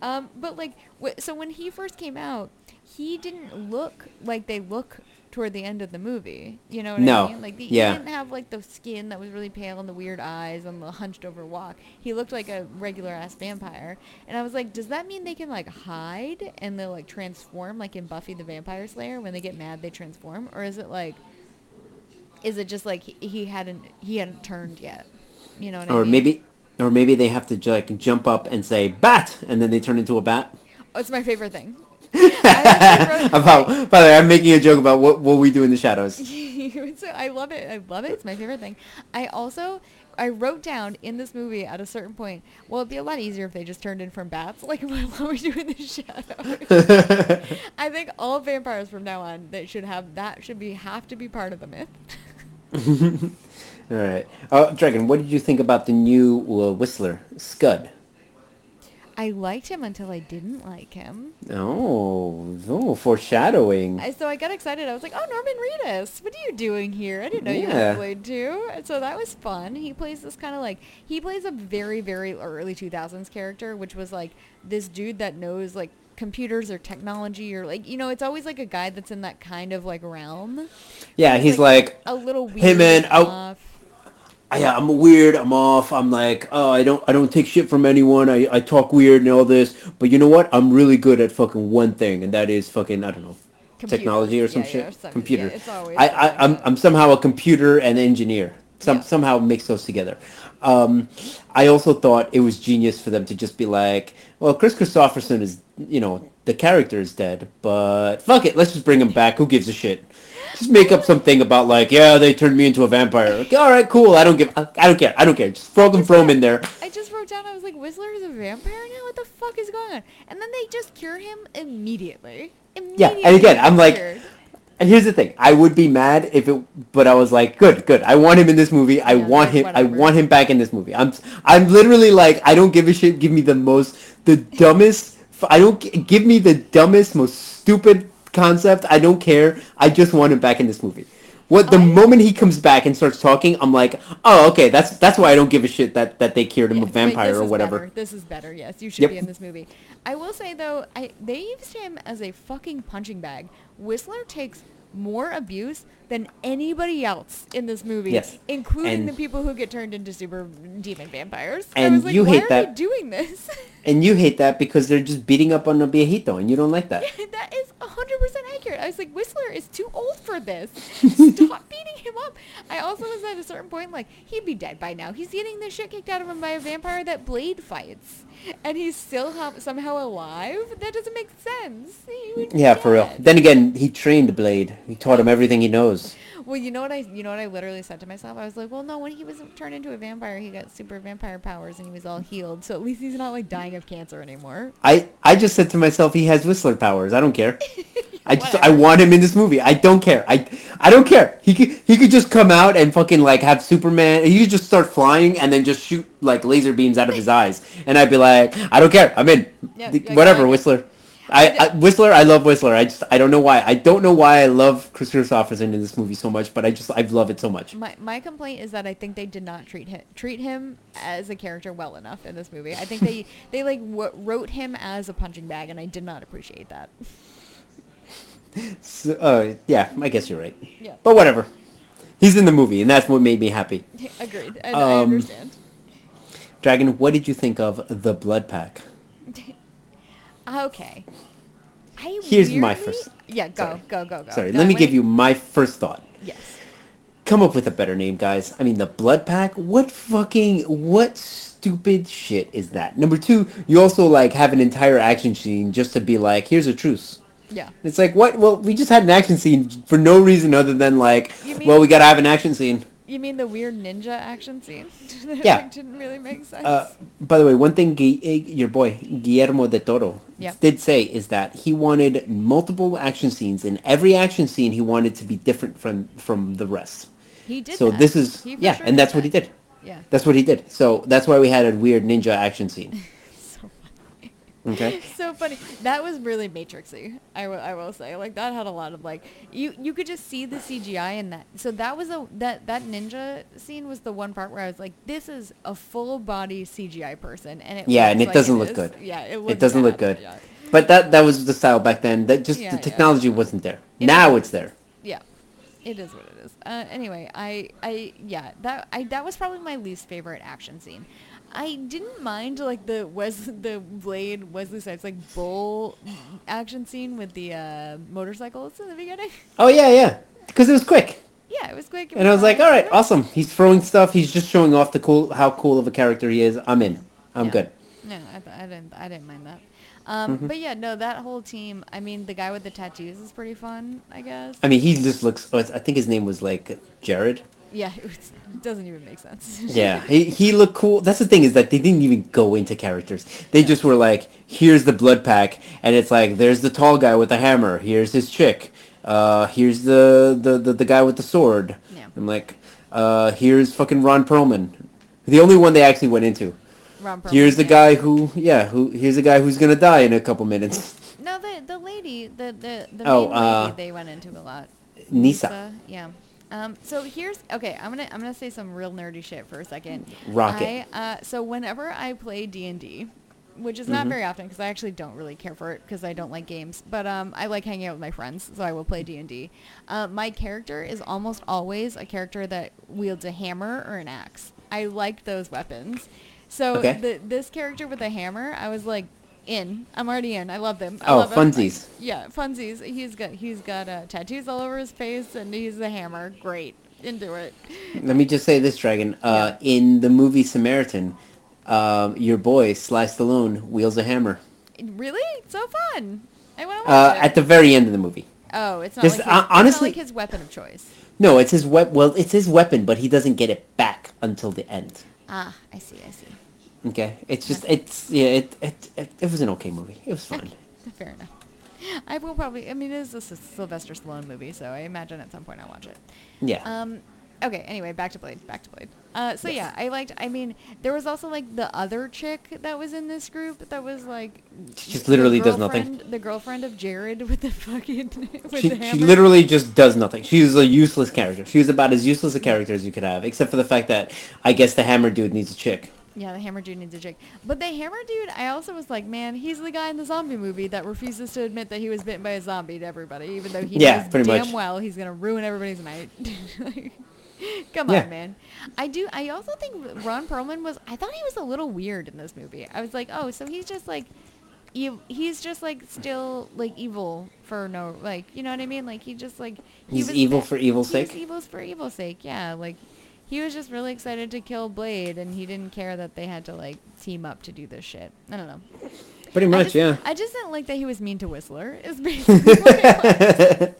Um, but like, wh- so when he first came out, he didn't look like they look toward the end of the movie. You know what No. I mean? Like, the, Yeah. he didn't have like the skin that was really pale and the weird eyes and the hunched over walk. He looked like a regular ass vampire. And I was like, does that mean they can like hide and they'll like transform like in Buffy the Vampire Slayer when they get mad they transform, or is it like? Is it just like he, hadn't he hadn't turned yet? You know what I Or mean? maybe, or maybe they have to like jump up and say bat, and then they turn into a bat. Oh, it's my favorite thing. About, by the way, I'm making a joke about what what we do in the shadows. so I love it. I love it. It's my favorite thing. I also I wrote down in this movie at a certain point. Well, it'd be a lot easier if they just turned in from bats, like what we do in the shadows. I think all vampires from now on that should have that should be have to be part of the myth. All right, uh, Dragon. What did you think about the new uh, Whistler, Scud? I liked him until I didn't like him. Oh, oh, foreshadowing. I, so I got excited. I was like, "Oh, Norman Reedus, what are you doing here? I didn't know you Yeah. had played too." And so that was fun. He plays this kind of like he plays a very very early 2000s character, which was like this dude that knows like computers or technology or like you know it's always like a guy that's in that kind of like realm. Yeah, he's like, a little weird. Hey, man, and I, yeah, I'm weird. I'm off. I'm like, oh, I don't, I don't take shit from anyone. I, I talk weird and all this. But you know what? I'm really good at fucking one thing, and that is fucking, I don't know, Computer. technology or some Yeah, shit. yeah, some- computer. yeah, I, I, like I'm. I'm somehow a computer and engineer. Some, somehow mix those together. Um, I also thought it was genius for them to just be like, well, Kris Kristofferson is, you know, the character is dead, but fuck it, let's just bring him back. Who gives a shit? Just make up something about like, yeah, they turned me into a vampire. Like, all right, cool. I don't give. I don't care. I don't care. Just throw them, throw him in there. I just wrote down. I was like, Whistler is a vampire now. What the fuck is going on? And then they just cure him immediately. Yeah, and again, I'm like, cured. and here's the thing: I would be mad if it, but I was like, good, good. I want him in this movie. I Yeah, want him. I want him back in this movie. I'm, I'm literally like, I don't give a shit. Give me the most, the dumbest. I don't give me the dumbest, most stupid concept. I don't care. I just want him back in this movie. What the I- moment he comes back and starts talking, I'm like, oh, okay. That's that's why I don't give a shit that that they cured him Yeah, a like, vampire or whatever. better. This is better. Yes, you should Yep. be in this movie. I will say though, I they used him as a fucking punching bag. Whistler takes more abuse than anybody else in this movie, Yes. including And- the people who get turned into super demon vampires. I And was like, you why hate are that. doing this? And you hate that because they're just beating up on a viejito, and you don't like that. that is 100% accurate. I was like, Whistler is too old for this. Stop beating him up. I also was at a certain point like, he'd be dead by now. He's getting the shit kicked out of him by a vampire that Blade fights. And he's still ha- somehow alive? That doesn't make sense. He would be Yeah, for real. Then again, he trained Blade. He taught him everything he knows. Well, you know what I you know what I literally said to myself? I was like, well, no, when he was turned into a vampire, he got super vampire powers and he was all healed. So at least he's not like dying of cancer anymore. I, I just said to myself, he has Whistler powers. I don't care. I just I want him in this movie. I don't care. I I don't care. He could he could just come out and fucking like have Superman. He could just start flying and then just shoot like laser beams out of his eyes, and I'd be like, I don't care. I'm in. Yeah, Whatever. Whistler. I, I Whistler. I love Whistler. I just I don't know why. I don't know why I love Kris Kristofferson in this movie so much, but I just I love it so much. My my complaint is that I think they did not treat him treat him as a character well enough in this movie. I think they they like w- wrote him as a punching bag, and I did not appreciate that. So, uh, yeah, I guess you're right. Yeah. But whatever. He's in the movie, and that's what made me happy. Agreed, and I Um, understand. Dragon, what did you think of the Blood Pack? Okay. I Here's my first- Yeah, go sorry. go go go. Sorry, No, let me I give you my first thought. Yes. Come up with a better name, guys. I mean, the Blood Pack. What fucking what stupid shit is that? Number two, you also like have an entire action scene just to be like, here's a truce. Yeah. It's like what? Well, we just had an action scene for no reason other than like, well, we gotta have an action scene. You mean the weird ninja action scene? that Yeah. like, didn't really make sense. Uh, by the way, one thing Gui- eh, your boy Guillermo del Toro Yep. did say is that he wanted multiple action scenes, and every action scene he wanted to be different from from the rest. he did. so that. this is yeah, sure and that's what he did. Yeah. That's what he did. So that's why we had a weird ninja action scene. Okay. so funny. That was really Matrixy. I will- I will say like that had a lot of like you you could just see the CGI in that. So that was a that that ninja scene was the one part where I was like, this is a full body CGI person, and it Yeah, and it like doesn't look is. good. Yeah, it, It doesn't look good. Yeah. But that that was the style back then. That just Yeah, the yeah. technology wasn't there. It now is. it's there. Yeah, it is what it is. Uh, anyway, I, I, yeah, that, I, that was probably my least favorite action scene. I didn't mind like the Wes, the Blade Wesley Snipes like bull action scene with the uh, motorcycles in the beginning. Oh yeah, yeah. Because it was quick. yeah, it was quick. it And I was like, all right, awesome. He's throwing stuff. He's just showing off the cool, how cool of a character he is. I'm in. I'm Yeah. good. No, I, th- I didn't. I didn't mind that. Um, Mm-hmm. But yeah, no, that whole team. I mean, the guy with the tattoos is pretty fun. I guess. I mean, he just looks. oh, I think his name was like Jared. yeah, it, was, doesn't even make sense. Yeah, he he looked cool. That's the thing is that they didn't even go into characters. They just were like, here's the blood pack, and it's like, there's the tall guy with the hammer. Here's his chick. Uh, here's the the, the, the guy with the sword. Yeah. I'm like, uh, here's fucking Ron Perlman, the only one they actually went into. Ron Perlman, Here's the yeah. guy who, yeah, who here's the guy who's gonna die in a couple minutes. No, the the lady, the the the Oh, main uh, lady, they went into a lot. Nyssa. yeah. Um, so here's okay. I'm gonna I'm gonna say some real nerdy shit for a second. Rock it. I, uh, so whenever I play D and D, which is not very often because I actually don't really care for it because I don't like games. But um, I like hanging out with my friends, so I will play D and D. Uh, my character is almost always a character that wields a hammer or an axe. I like those weapons. So Okay. the, this character with a hammer, I was like, in. I'm already in. I love them. I Oh, love him. Like, yeah, funsies. He's got he's got uh, tattoos all over his face, and he's a hammer. Great, into it. Let me just say this, Dragon. Uh, In the movie Samaritan, um, your boy Sly Stallone wields a hammer. Really, so fun. I want to Uh, watch it. at the very end of the movie. oh, it's not just, like his, uh, honestly- like his weapon of choice. No, it's his wep- Well, it's his weapon, but he doesn't get it back until the end. Ah, I see. I see. Okay, it's just it's yeah it it, it, it was an okay movie. It was fun. Fair enough. I will probably. I mean, it is a Sylvester Stallone movie, so I imagine at some point I'll watch it. Yeah. Um. Okay. Anyway, back to Blade. Back to Blade. Uh. So Yes. yeah, I liked. I mean, there was also like the other chick that was in this group that was like. She just literally does nothing. The girlfriend of Jared with the fucking with she, the she literally just does nothing. She's a useless character. She's about as useless a character as you could have, except for the fact that I guess the hammer dude needs a chick. Yeah, the hammer dude needs a chick. But the hammer dude, I also was like, man, he's the guy in the zombie movie that refuses to admit that he was bitten by a zombie to everybody, even though he Yeah, knows damn much. well he's gonna ruin everybody's night. Like, Come Yeah. on, man. I do. I also think Ron Perlman was. I thought he was a little weird in this movie. I was like, oh, so he's just like, he's just like still like evil for no like, you know what I mean? Like he just like he He's was evil for evil's sake? evil for evil's sake. Yeah, like he was just really excited to kill Blade, and he didn't care that they had to like team up to do this shit. I don't know. Pretty I much, just, yeah. I just didn't like that he was mean to Whistler. Is basically what it was.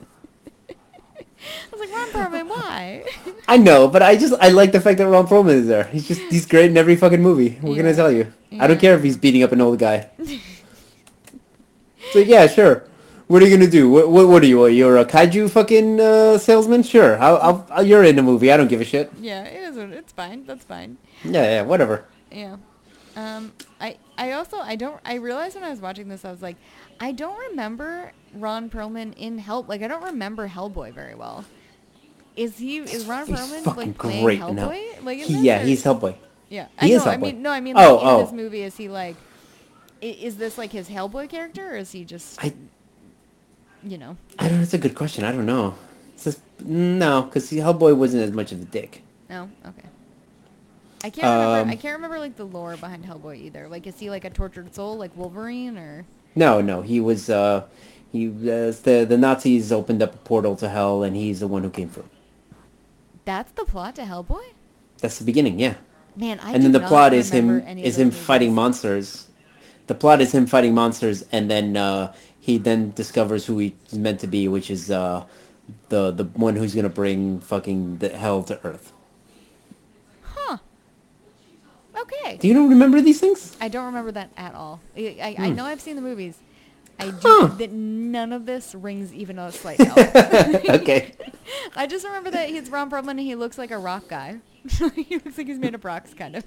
I was like, Ron Perlman, why? I know, but I just I like the fact that Ron Perlman is there. He's just he's great in every fucking movie. What can I Yeah. tell you? I don't care if he's beating up an old guy. so yeah, sure. What are you gonna do? What what, what are you? You're a kaiju fucking uh, salesman? Sure. I'll, I'll, I'll you're in the movie. I don't give a shit. yeah, it is. It's fine. That's fine. Yeah, yeah, whatever. Yeah. Um, I I also I don't I realized when I was watching this I was like I don't remember Ron Perlman in Hell like I don't remember Hellboy very well. Is he is Ron He's Perlman fucking like playing great Hellboy? Like He, yeah, he's Hellboy. Yeah, he I is know. I Hellboy. mean, no, I mean Oh, in oh. this movie is he like is this like his Hellboy character or is he just I you know? I don't. That's a good question. I don't know. It's just, no, because Hellboy wasn't as much of a dick. No, okay. I can't remember. Um, I can't remember like the lore behind Hellboy either. Like, is he like a tortured soul, like Wolverine, or? No, no, he was. uh He was the the Nazis opened up a portal to hell, and he's the one who came through. That's the plot to Hellboy. That's the beginning, yeah. Man, I and then the plot is him remember any of is him movies. fighting monsters. The plot is him fighting monsters, and then uh, he then discovers who he's meant to be, which is uh, the the one who's gonna bring fucking the hell to Earth. Huh. Okay. Do you don't remember these things? I don't remember that at all. I, I, I Hmm. know I've seen the movies. I do Huh. that none of this rings even a slight bell. okay. I just remember that he's Ron Perlman and he looks like a rock guy. he looks like he's made of rocks, kind of.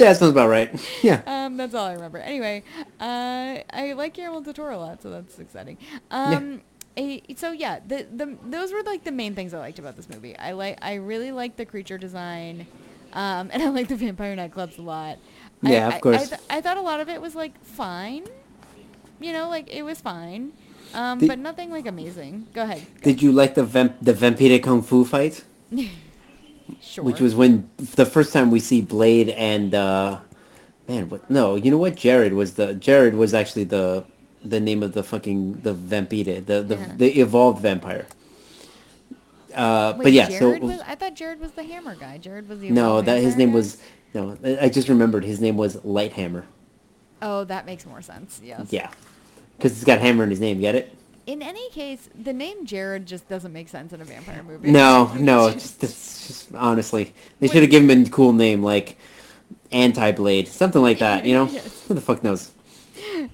Yeah, that sounds about right. Yeah. Um, that's all I remember. Anyway, uh, I like Guillermo del Toro a lot, so that's exciting. Um, a, so yeah, the, the those were like the main things I liked about this movie. I like I really like the creature design, um, and I like the vampire nightclubs a lot. I- Yeah, of I, I, course. th- I thought a lot of it was like fine, you know, like it was fine, um, Did- but nothing like amazing. Go ahead. Did you like the vamp the vampire kung fu fight? Sure. Which was when the first time we see Blade and uh man, what no, you know what? Jared was the Jared was actually the the name of the fucking the vampire, the the, Yeah. the evolved vampire. Uh Wait, but yeah, Jared so was, I thought Jared was the hammer guy. Jared was the no, that his name guy? was no, I just remembered his name was Lighthammer. Oh, that makes more sense. Yes. Yeah. Cuz he's got hammer in his name, get it? In any case, the name Jared just doesn't make sense in a vampire movie. No, no, it's just, it's just honestly, they should have given him a cool name like Anti-Blade, something like that. You know, Yes. who the fuck knows?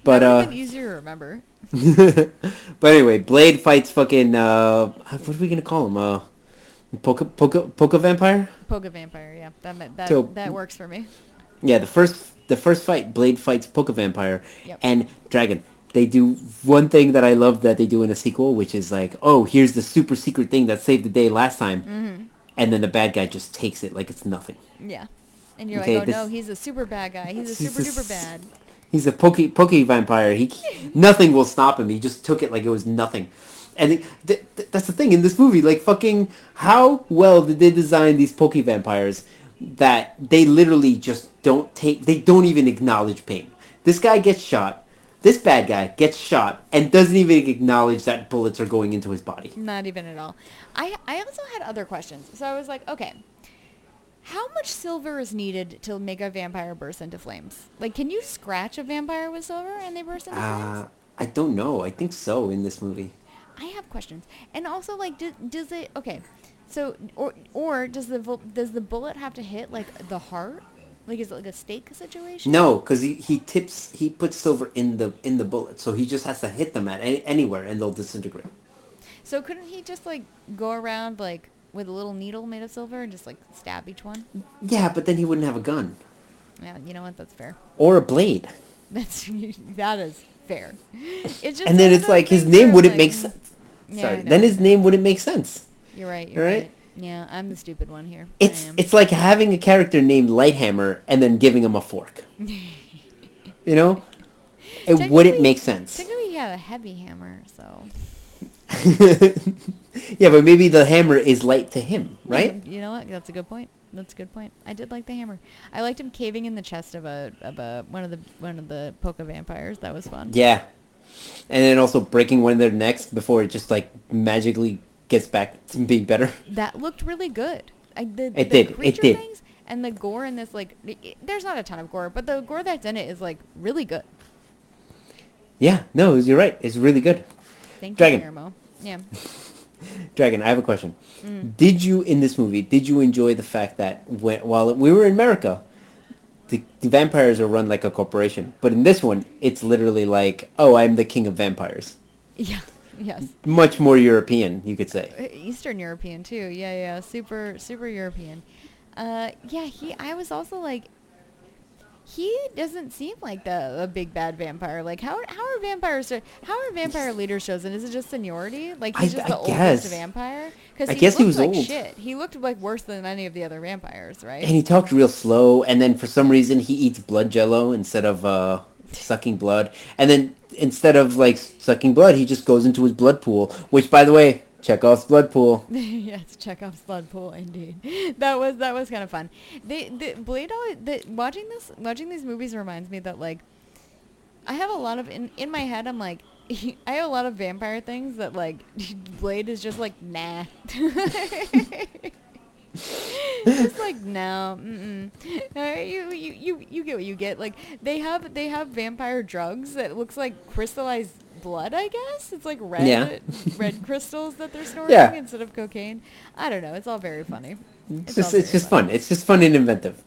But uh, easier to remember. but anyway, Blade fights fucking uh, what are we gonna call him? Uh, Poke Poke Poke Vampire? Poke vampire, yeah, that that So- that works for me. Yeah, the first the first fight, Blade fights Poke Vampire Yep. and Dragon. They do one thing that I love that they do in a sequel, which is like, oh, here's the super secret thing that saved the day last time, Mm-hmm. and then the bad guy just takes it like it's nothing. Yeah, and you're Okay, like, oh no, he's a super bad guy. He's a this super duper bad. He's a pokey pokey vampire. He nothing will stop him. He just took it like it was nothing. And it, th- th- that's the thing in this movie. Like fucking, how well did they design these pokey vampires that they literally just don't take. They don't even acknowledge pain. This guy gets shot. This bad guy gets shot and doesn't even acknowledge that bullets are going into his body. Not even at all. I I also had other questions. So I was like, okay, how much silver is needed to make a vampire burst into flames? Like, can you scratch a vampire with silver and they burst into Uh, flames? I don't know. I think so in this movie. I have questions. And also, like, do, does it? Okay, so or or does the does the bullet have to hit like the heart? Like, is it like a stake situation? No, because he, he tips he puts silver in the in the bullet, so he just has to hit them at any, anywhere and they'll disintegrate. So couldn't he just like go around like with a little needle made of silver and just like stab each one? Yeah, but then he wouldn't have a gun Yeah, you know what? That's fair. or a blade. That's that is fair. It's just And then it's like his name wouldn't like, make sense. Yeah, Sorry, then his name wouldn't make sense. You're right. You're Right? right. Yeah, I'm the stupid one here. It's it's like having a character named Lighthammer and then giving him a fork. you know, it wouldn't make sense. Technically, he have a heavy hammer, so yeah, but maybe the hammer is light to him, right? You know what? That's a good point. That's a good point. I did like the hammer. I liked him caving in the chest of a of a one of the one of the Poke vampires. That was fun. Yeah, and then also breaking one of their necks before it just like magically gets back to being better. That looked really good. I, the, It the did, it creature did. Things and the gore in this, like, i- i- there's not a ton of gore, but the gore that's in it is like really good. Yeah, no, you're right. It's really good. Thank Dragon. you, Guillermo. Yeah. Dragon, I have a question. Mm. Did you in this movie? Did you enjoy the fact that when, while we were in America, the, the vampires are run like a corporation, but in this one, it's literally like, oh, I'm the king of vampires. Yeah. Yes. Much more European, you could say. Uh, Eastern European too. Yeah, yeah, super, super European. Uh, yeah, he. I was also like, he doesn't seem like the a big bad vampire. Like, how how are vampires? How are vampire leaders chosen? Is it just seniority? Like he's I- just I oldest guess. vampire? Because I guess he was like old. shit. He looked like worse than any of the other vampires, right? And he talked real slow, and then for some reason he eats blood jello instead of uh, sucking blood. And then instead of like sucking blood, he just goes into his blood pool. Which, by the way, Chekhov's blood pool. yes, Chekhov's blood pool, indeed. That was that was kind of fun. They the Blade the, watching this watching these movies reminds me that like I have a lot of in in my head. I'm like I have a lot of vampire things that like Blade is just like nah. Just like no, mm-mm. Uh, you, you you you get what you get. Like they have they have vampire drugs that looks like crystallized blood. I guess it's like red Yeah. red crystals that they're snorting Yeah. instead of cocaine. I don't know. It's all very funny. It's, just it's just fun. It's just fun and inventive.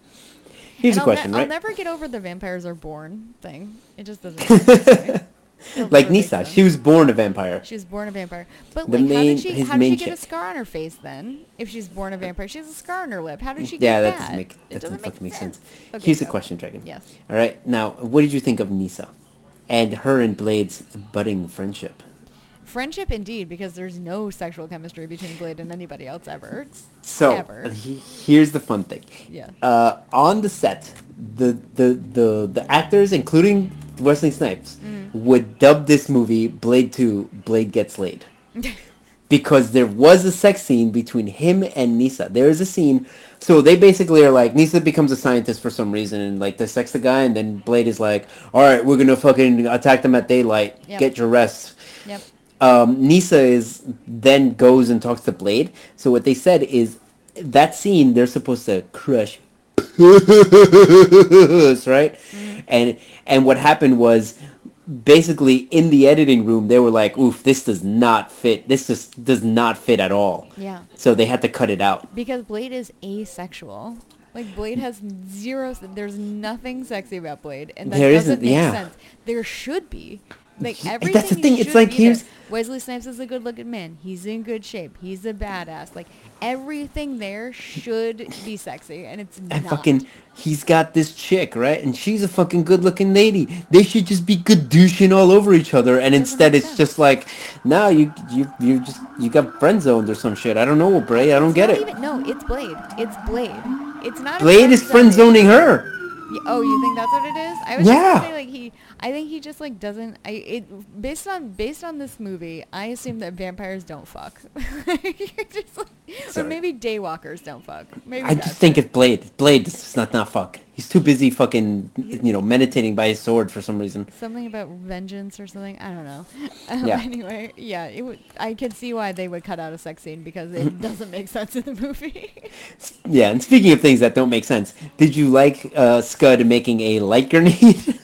Here's And a I'll ne- question, I'll right? never get over the vampires are born thing. It just doesn't. make sense to me. It'll like never Nyssa, sense. she was born a vampire. She was born a vampire. But The like, how did she? his How did main she get a chick. scar on her face then? If she's born a vampire, she has a scar on her lip. How did she Yeah, get that that? doesn't make that doesn't fucking make sense. Okay, Here's the go. question, Dragon. Yes. All right. Now, what did you think of Nyssa and her and Blade's budding friendship? Friendship indeed, because there's no sexual chemistry between Blade and anybody else ever. So Ever. he, here's the fun thing. Yeah. Uh, on the set, the the the the actors, including Wesley Snipes, Mm. would dub this movie "Blade Two: Blade Gets Laid," because there was a sex scene between him and Nyssa. There is a scene. So they basically are like Nyssa becomes a scientist for some reason and like they sex the guy and then Blade is like, all right, we're gonna fucking attack them at daylight. Yep. Get your rest Yep. um, Nyssa is then goes and talks to Blade. So what they said is that scene they're supposed to crush, right? Mm-hmm. And and what happened was basically in the editing room they were like, "Oof, this does not fit. This just does not fit at all." Yeah. So they had to cut it out. Because Blade is asexual. Like Blade has zero. There's nothing sexy about Blade, and that There doesn't isn't- make yeah. sense. There should be. Like everything. that's the thing, it's like here's- Wesley Snipes is a good-looking man. He's in good shape. He's a badass. Like everything there should be sexy, and it's not. And not. fucking, he's got this chick, right? And she's a fucking good-looking lady. They should just be good douching all over each other, and instead it's sense. just like, no, you you you just you got friend zoned or some shit. I don't know, Bray. I don't It's get it. Even, no, it's Blade. It's Blade. It's not. Blade is friend friend-zoning. her. Oh, you think that's what it is? I was Yeah. just say like he. I think he just like doesn't. I it based on based on this movie. I assume that vampires don't fuck. Just like- or maybe daywalkers don't fuck. Maybe I just think it. it's Blade. Blade does not not fuck. He's too busy fucking, you know, meditating by his sword for some reason. something about vengeance or something. I don't know. Um, Yeah. Anyway, yeah, it would. I could see why they would cut out a sex scene because it doesn't make sense in the movie. Yeah, and speaking of things that don't make sense, did you like uh, Scud making a light grenade?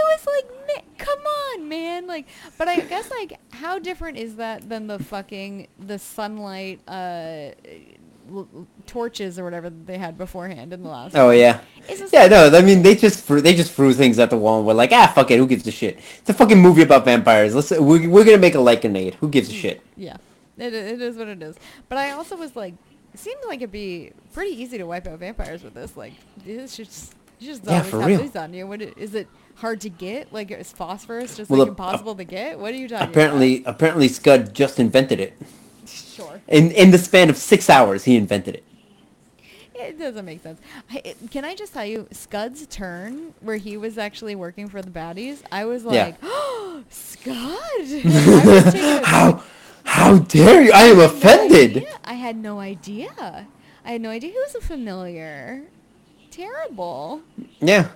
I was like, come on, man! Like, but I guess like, how different is that than the fucking the sunlight uh, l- torches or whatever they had beforehand in the last? oh yeah. Yeah, like- no, I mean they just threw, they just threw things at the wall and were like, ah, fuck it, who gives a shit? It's a fucking movie about vampires. Let's we're, we're gonna make a grenade. Who gives a shit? Yeah, it, it is what it is. But I also was like, it seemed like it'd be pretty easy to wipe out vampires with this. Like, this should just you just Yeah, for real. on you. What i- it hard to get? Like, is phosphorus just Well, like ap- uh, impossible to get? What are you talking Apparently, apparently Scud just invented it. Sure. In in the span of six hours, he invented it. It doesn't make sense. I, can I just tell you, Scud's turn, where he was actually working for the baddies, I was Yeah. like, oh, Scud! I was taken aback. How how dare you? I am offended. I had no idea. I had no idea he was a familiar. Terrible. Yeah.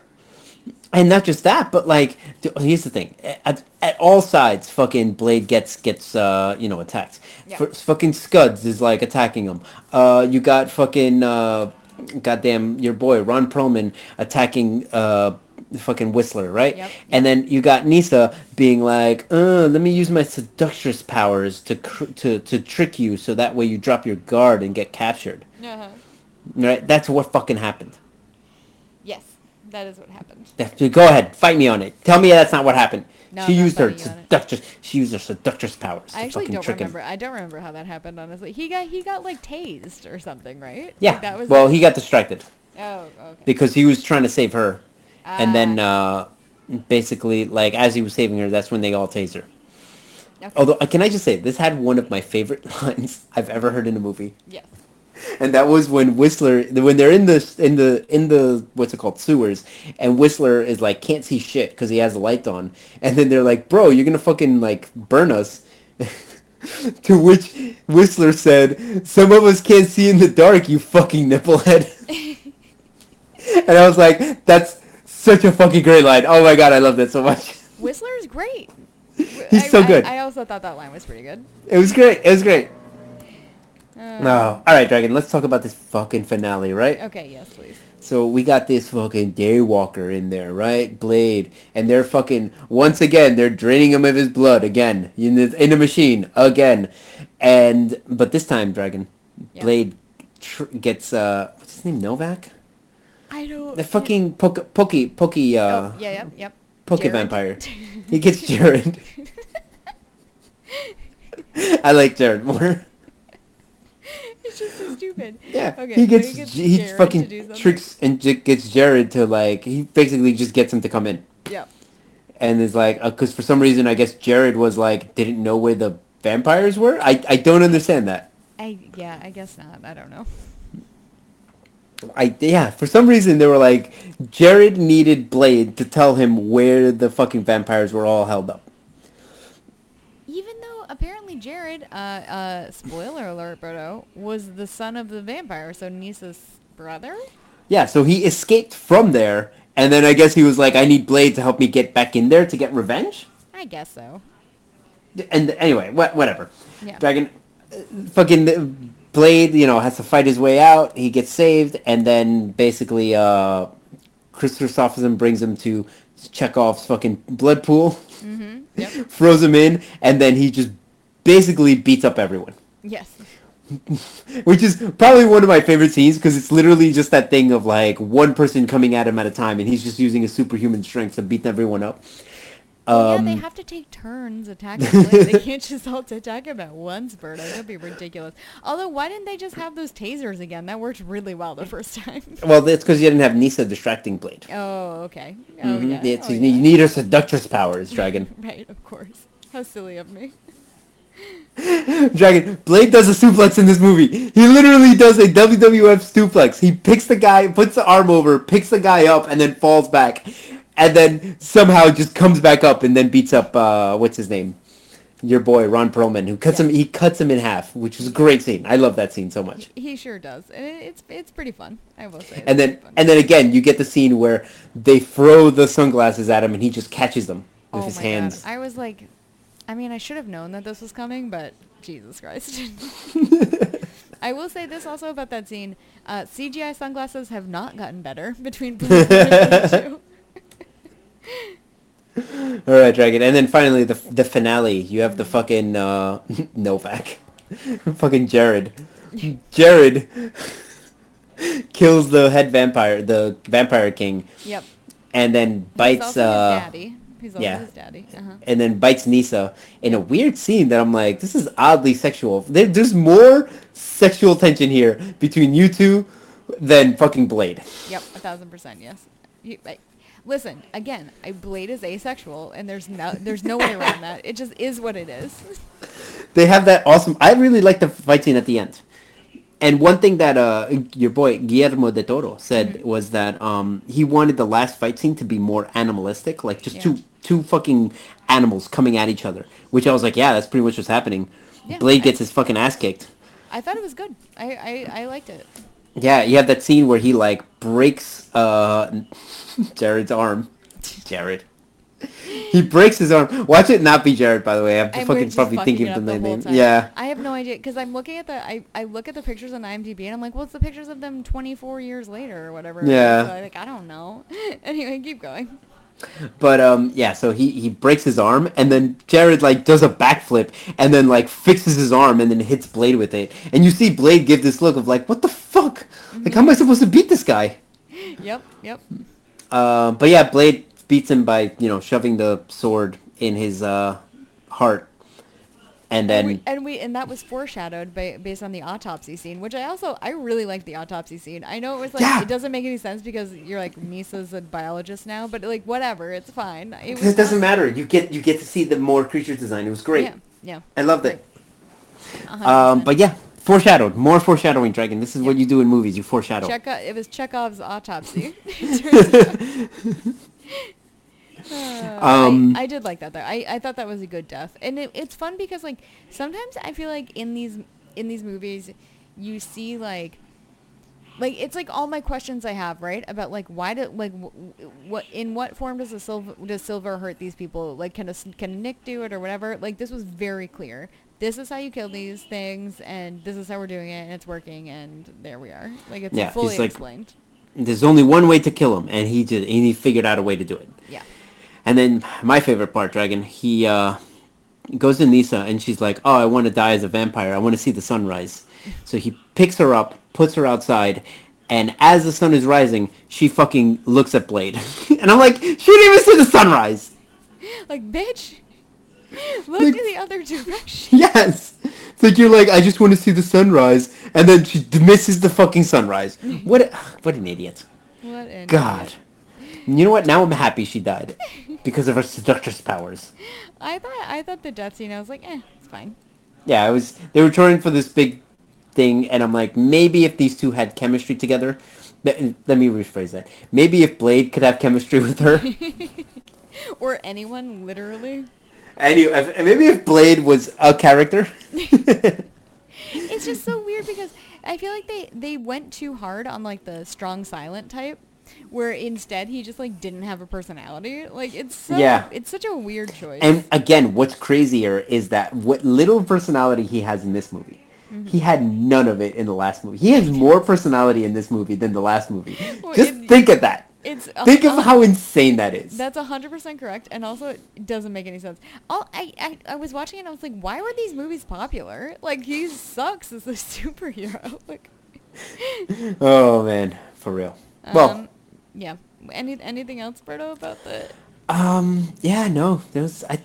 And not just that, but like, here's the thing: at, at all sides, fucking Blade gets gets uh you know attacked. Yeah. F- fucking Scuds is like attacking him. Uh, you got fucking uh, goddamn your boy Ron Perlman attacking uh fucking Whistler, right? Yep, And then you got Nyssa being like, uh, let me use my seductress powers to cr- to to trick you, so that way you drop your guard and get captured. Uh-huh. Right? That's what fucking happened. That is what happened. Go ahead, fight me on it. Tell me that's not what happened. No, she used her fighting you on it. seductress. She used her seductress powers I actually don't remember. him. I don't remember how that happened. Honestly, he got he got like tased or something, right? Yeah. Like, that was. well, he got distracted Oh, okay. because he was trying to save her, and then Ah. uh, basically, like as he was saving her, that's when they all tased her. Okay. Although, uh, can I just say, this had one of my favorite lines I've ever heard in a movie, Yes. And that was when Whistler, when they're in the in the in the what's it called sewers, and Whistler is like can't see shit because he has the light on, and then they're like, "Bro, you're gonna fucking like burn us." to which Whistler said, "Some of us can't see in the dark, you fucking nipplehead." and I was like, "That's such a fucking great line. Oh my god, I love that so much." Whistler is great. He's I- so I- good. I, also thought that line was pretty good. It was great. It was great. Uh, No. All right, Dragon. Let's talk about this fucking finale, right? Okay. Yes, please. So we got this fucking Daywalker in there, right? Blade, and they're fucking once again they're draining him of his blood again in the in the machine again, and but this time, Dragon, Yeah. Blade tr- gets uh what's his name Nomak, I don't. the fucking Poke Pokey Pokey uh Oh, yeah. Yep. Yep. Poke vampire. He gets Jared. I like Jared more. It's just so stupid. Yeah, Okay. he gets, he Jared to do fucking tricks and j- gets Jared to like he basically just gets him to come in. Yeah. and is like uh, because for some reason I guess Jared was like didn't know where the vampires were. I I don't understand that. I yeah. I guess not. I don't know. I yeah for some reason they were like Jared needed Blade to tell him where the fucking vampires were all held up. Apparently Jared, uh, uh, spoiler alert, Brodo, was the son of the vampire, so Nyssa's brother. Yeah, so he escaped from there, and then I guess he was like, I need Blade to help me get back in there to get revenge. I guess so. And anyway, wha- whatever. Yeah. Dragon, uh, fucking Blade, you know, has to fight his way out. He gets saved, and then basically, uh, Kris Kristofferson brings him to Chekhov's fucking blood pool, Mm-hmm. Yep. throws him in, and then he just basically beats up everyone. yes. Which is probably one of my favorite scenes because it's literally just that thing of like one person coming at him at a time, and he's just using his superhuman strength to beat everyone up. Well, yeah, they Um, have to take turns attacking. Blade. they can't just all attack him at once, Birdo. That'd be ridiculous. Although, why didn't they just have those tasers again? That worked really well the first time. well, that's because you didn't have Nyssa distracting Blade. oh, okay. Oh, Mhm. yeah. It's- Oh, you, yeah. need her seductress powers, Dragon. Right, of course. How silly of me. Dragon Blade does a suplex in this movie. He literally does a WWF suplex. He picks the guy, puts the arm over, picks the guy up, and then falls back, and then somehow just comes back up and then beats up uh, what's his name, your boy Ron Perlman, who cuts him. He cuts him in half, which is a great scene. I love that scene so much. He sure does, and it's it's pretty fun. I will say. And then and then again, you get the scene where they throw the sunglasses at him, and he just catches them with oh his my hands. God. I was like, I mean, I should have known that this was coming, but Jesus Christ. I will say this also about that scene. Uh, CGI sunglasses have not gotten better between Blade and Blade 2. All right, Dragon. And then finally, the the finale. You have the fucking uh, Nomak, fucking Jared. Jared kills the head vampire, the vampire king, Yep. and then bites. Uh, daddy. He's also yeah. his daddy. Uh-huh. and then bites Nyssa in a weird scene that I'm like, this is oddly sexual. There, there's more sexual tension here between you two than fucking Blade. Yep, a thousand percent, yes. You, I, listen, again, I Blade is asexual, and there's no there's no way around that. It just is what it is. they have that awesome. I really like the fight scene at the end. And one thing that uh, your boy Guillermo del Toro said Mm-hmm. was that um, he wanted the last fight scene to be more animalistic, like just Yeah. two two fucking animals coming at each other. Which I was like, yeah, that's pretty much what's happening. Yeah, Blade I- gets his fucking ass kicked. I thought it was good. I, I, I liked it. Yeah, you have that scene where he like breaks uh, Jared's arm. Jared. He breaks his arm. Watch it not be Jared, by the way. I'm, And fucking just probably fucking thinking of the the name. time. Yeah. I have no idea because I'm looking at the I, I look at the pictures on IMDb and I'm like, what's the pictures of them 24 years later or whatever? Yeah. So I, like I don't know. anyway, keep going. But um, yeah. So he he breaks his arm, and then Jared like does a backflip, and then like fixes his arm, and then hits Blade with it. And you see Blade give this look of like, what the fuck? Like, how am I supposed to beat this guy? Yep, yep. Uh, but yeah, Blade beats him by you know shoving the sword in his uh heart, and then and, we, and we and that was foreshadowed by, based on the autopsy scene, which I also I really like the autopsy scene. I know it was like Yeah. it doesn't make any sense because you're like Nyssa's a biologist now, but like whatever, it's fine. It, it doesn't matter. You get you get to see the more creature design. It was great. Yeah, yeah. I loved it. Um, but yeah, foreshadowed. More foreshadowing, Dragon. This is what you do in movies. You foreshadow. It was Chekhov's autopsy. Uh, Um, I, I did like that though. I, I thought that was a good death, and it, it's fun because like sometimes I feel like in these in these movies you see like like it's like all my questions I have right about like why do like what in what form does the silver does silver hurt these people like can a, can Nick do it or whatever like this was very clear. This is how you kill these things, and this is how we're doing it, and it's working, and there we are. Like it's Yeah, fully like- explained. There's only one way to kill him, and he did. And he figured out a way to do it. Yeah. And then my favorite part, Dragon. He uh, goes to Nyssa, and she's like, "Oh, I want to die as a vampire. I want to see the sunrise." So he picks her up, puts her outside, and as the sun is rising, she fucking looks at Blade, and I'm like, "She didn't even see the sunrise." Like, bitch, look Like- in the other direction. Yes. It's like you're like, I just want to see the sunrise, and then she misses the fucking sunrise. What? A, what an idiot. What an God. idiot. You know what? Now I'm happy she died because of her seductress powers. I thought I thought the death scene. I was like, eh, it's fine. Yeah, I was. They were touring for this big thing, and I'm like, maybe if these two had chemistry together. Let, let me rephrase that. Maybe if Blade could have chemistry with her. Or anyone, literally. and you, if, maybe if Blade was a character. It's just so weird because I feel like they they went too hard on like the strong silent type, where instead he just like didn't have a personality. Like it's so Yeah. it's such a weird choice. And again, what's crazier is that what little personality he has in this movie, Mm-hmm. he had none of it in the last movie. He has more personality in this movie than the last movie. Well, Just it- think of that. it's Think of how insane that is. That's hundred percent correct, and also it doesn't make any sense. All, I, I I was watching it, and I was like, why were these movies popular? Like he sucks as a superhero. like, oh man, for real. Well, um, yeah. Any anything else, Berto, about the? um, yeah, no, there was. I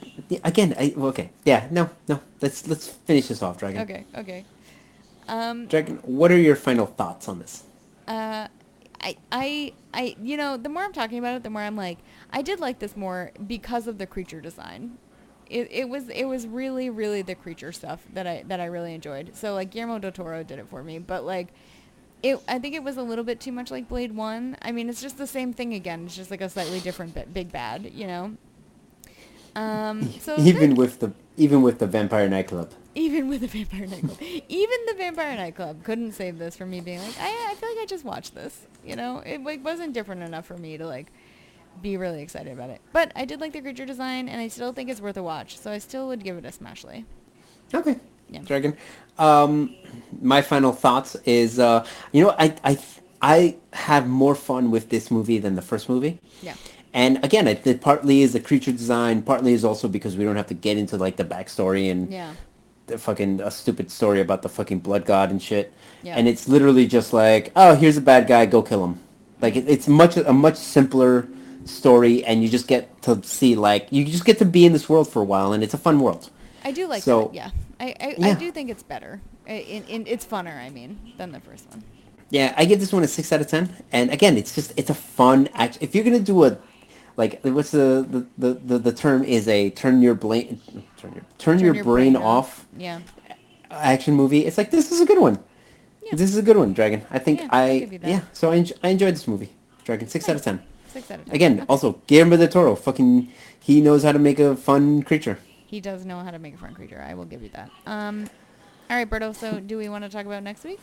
again, I okay, yeah, no, no. Let's let's finish this off, Dragon. Okay, okay. Um, Dragon, what are your final thoughts on this? uh, I, I, I, you know, the more I'm talking about it, the more I'm like, I did like this more because of the creature design. it, it was it was really really the creature stuff that I that I really enjoyed. So like Guillermo del Toro did it for me, but like it I think it was a little bit too much like Blade 1. I mean, it's just the same thing again. It's just like a slightly different bit, big bad, you know. Um so even good. with the even with the vampire nightclub. even with the vampire nightclub, even the vampire nightclub couldn't save this from me being like, I, I feel like I just watched this. You know, it like wasn't different enough for me to like be really excited about it. But I did like the creature design, and I still think it's worth a watch. So I still would give it a Smashly. Okay. Yeah. Dragon. Um, my final thoughts is, uh, you know, I, I, I have more fun with this movie than the first movie. Yeah. And again, it, it partly is the creature design, partly is also because we don't have to get into like the backstory and Yeah. the fucking a stupid story about the fucking blood god and shit. Yeah. And it's literally just like, oh, here's a bad guy, go kill him. Like it, it's much a much simpler story, and you just get to see like you just get to be in this world for a while, and it's a fun world. I do like So- that. Yeah. I, I, I do think it's better. In, in, it's funner, I mean, than the first one. Yeah, I give this one a six out of ten. And again, it's just it's a fun act. If you're gonna do a like what's the the, the, the, the term is a turn your brain turn your turn, your, brain, off Yeah. action movie. It's like this is a good one. Yeah. This is a good one, Dragon. I think Yeah, I give you that. yeah. So I, I enjoyed this movie, Dragon. Six out of ten. Six out of ten. Again, Okay. also Guillermo del Toro, fucking he knows how to make a fun creature. He does know how to make a front creature. I will give you that. Um, all right, Berto. So, do we want to talk about next week?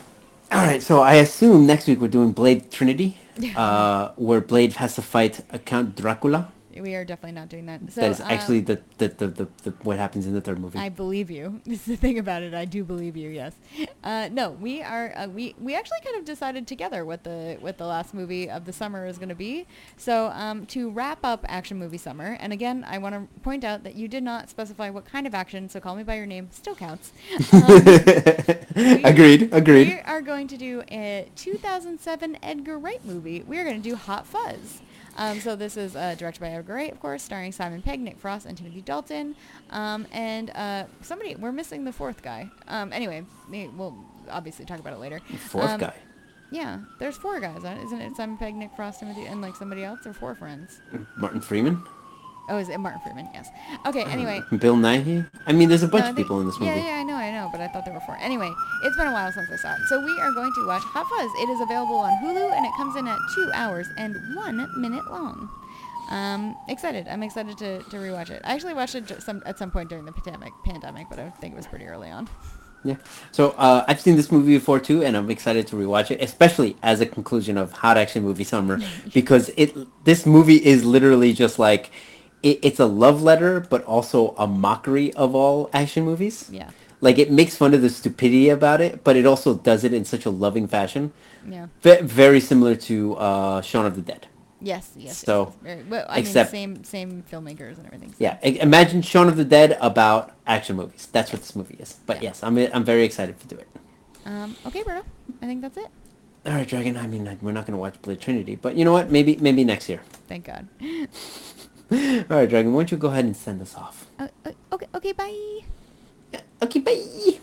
All right, so I assume next week we're doing Blade Trinity, uh, where Blade has to fight Count Dracula. We are definitely not doing that. So, that is um, actually the, the, the, the, the what happens in the third movie. I believe you. This is the thing about it. I do believe you. Yes. Uh, no, we are. Uh, we we actually kind of decided together what the what the last movie of the summer is going to be. So um, to wrap up action movie summer, and again, I want to point out that you did not specify what kind of action. So call me by your name still counts. Um, agreed, agreed. We are going to do a 2007 Edgar Wright movie. We are going to do Hot Fuzz. Um, so this is uh, directed by Edgar Wright, of course, starring Simon Pegg, Nick Frost, and Timothy Dalton. Um, and uh, somebody, we're missing the fourth guy. Um, anyway, we- we'll obviously talk about it later. Fourth Um, guy. Yeah, there's four guys, uh, isn't it? Simon Pegg, Nick Frost, Timothy, and like somebody else, or four friends. Martin Freeman. Oh, is it Martin Freeman? Yes. Okay. Anyway, Bill Nighy. I mean, there's a bunch no, of people in this movie. Yeah, yeah, I know, I know, but I thought there were four. Anyway, it's been a while since I saw it. So we are going to watch Hot Fuzz. It is available on Hulu, and it comes in at two hours and one minute long. Um, excited. I'm excited to, to rewatch it. I actually watched it some, at some point during the pandemic, pandemic, but I think it was pretty early on. Yeah. So uh, I've seen this movie before too, and I'm excited to rewatch it, especially as a conclusion of hot action movie summer, because it this movie is literally just like it, it's a love letter, but also a mockery of all action movies. Yeah. Like it makes fun of the stupidity about it, but it also does it in such a loving fashion. Yeah. Ve- very similar to uh, Shaun of the Dead. Yes. Yes. So, yes. Very, well, I except- mean, same same filmmakers and everything. so- Yeah, imagine Shaun of the Dead about action movies. That's what this movie is. But Yeah. yes, I'm I'm very excited to do it. Um, okay, Berto. I think that's it. All right, Dragon. I mean, we're not going to watch Blade Trinity, but you know what? Maybe maybe next year. Thank God. All right, Dragon. Why don't you go ahead and send us off? Uh, uh, okay. Okay. Bye. Okay, bye.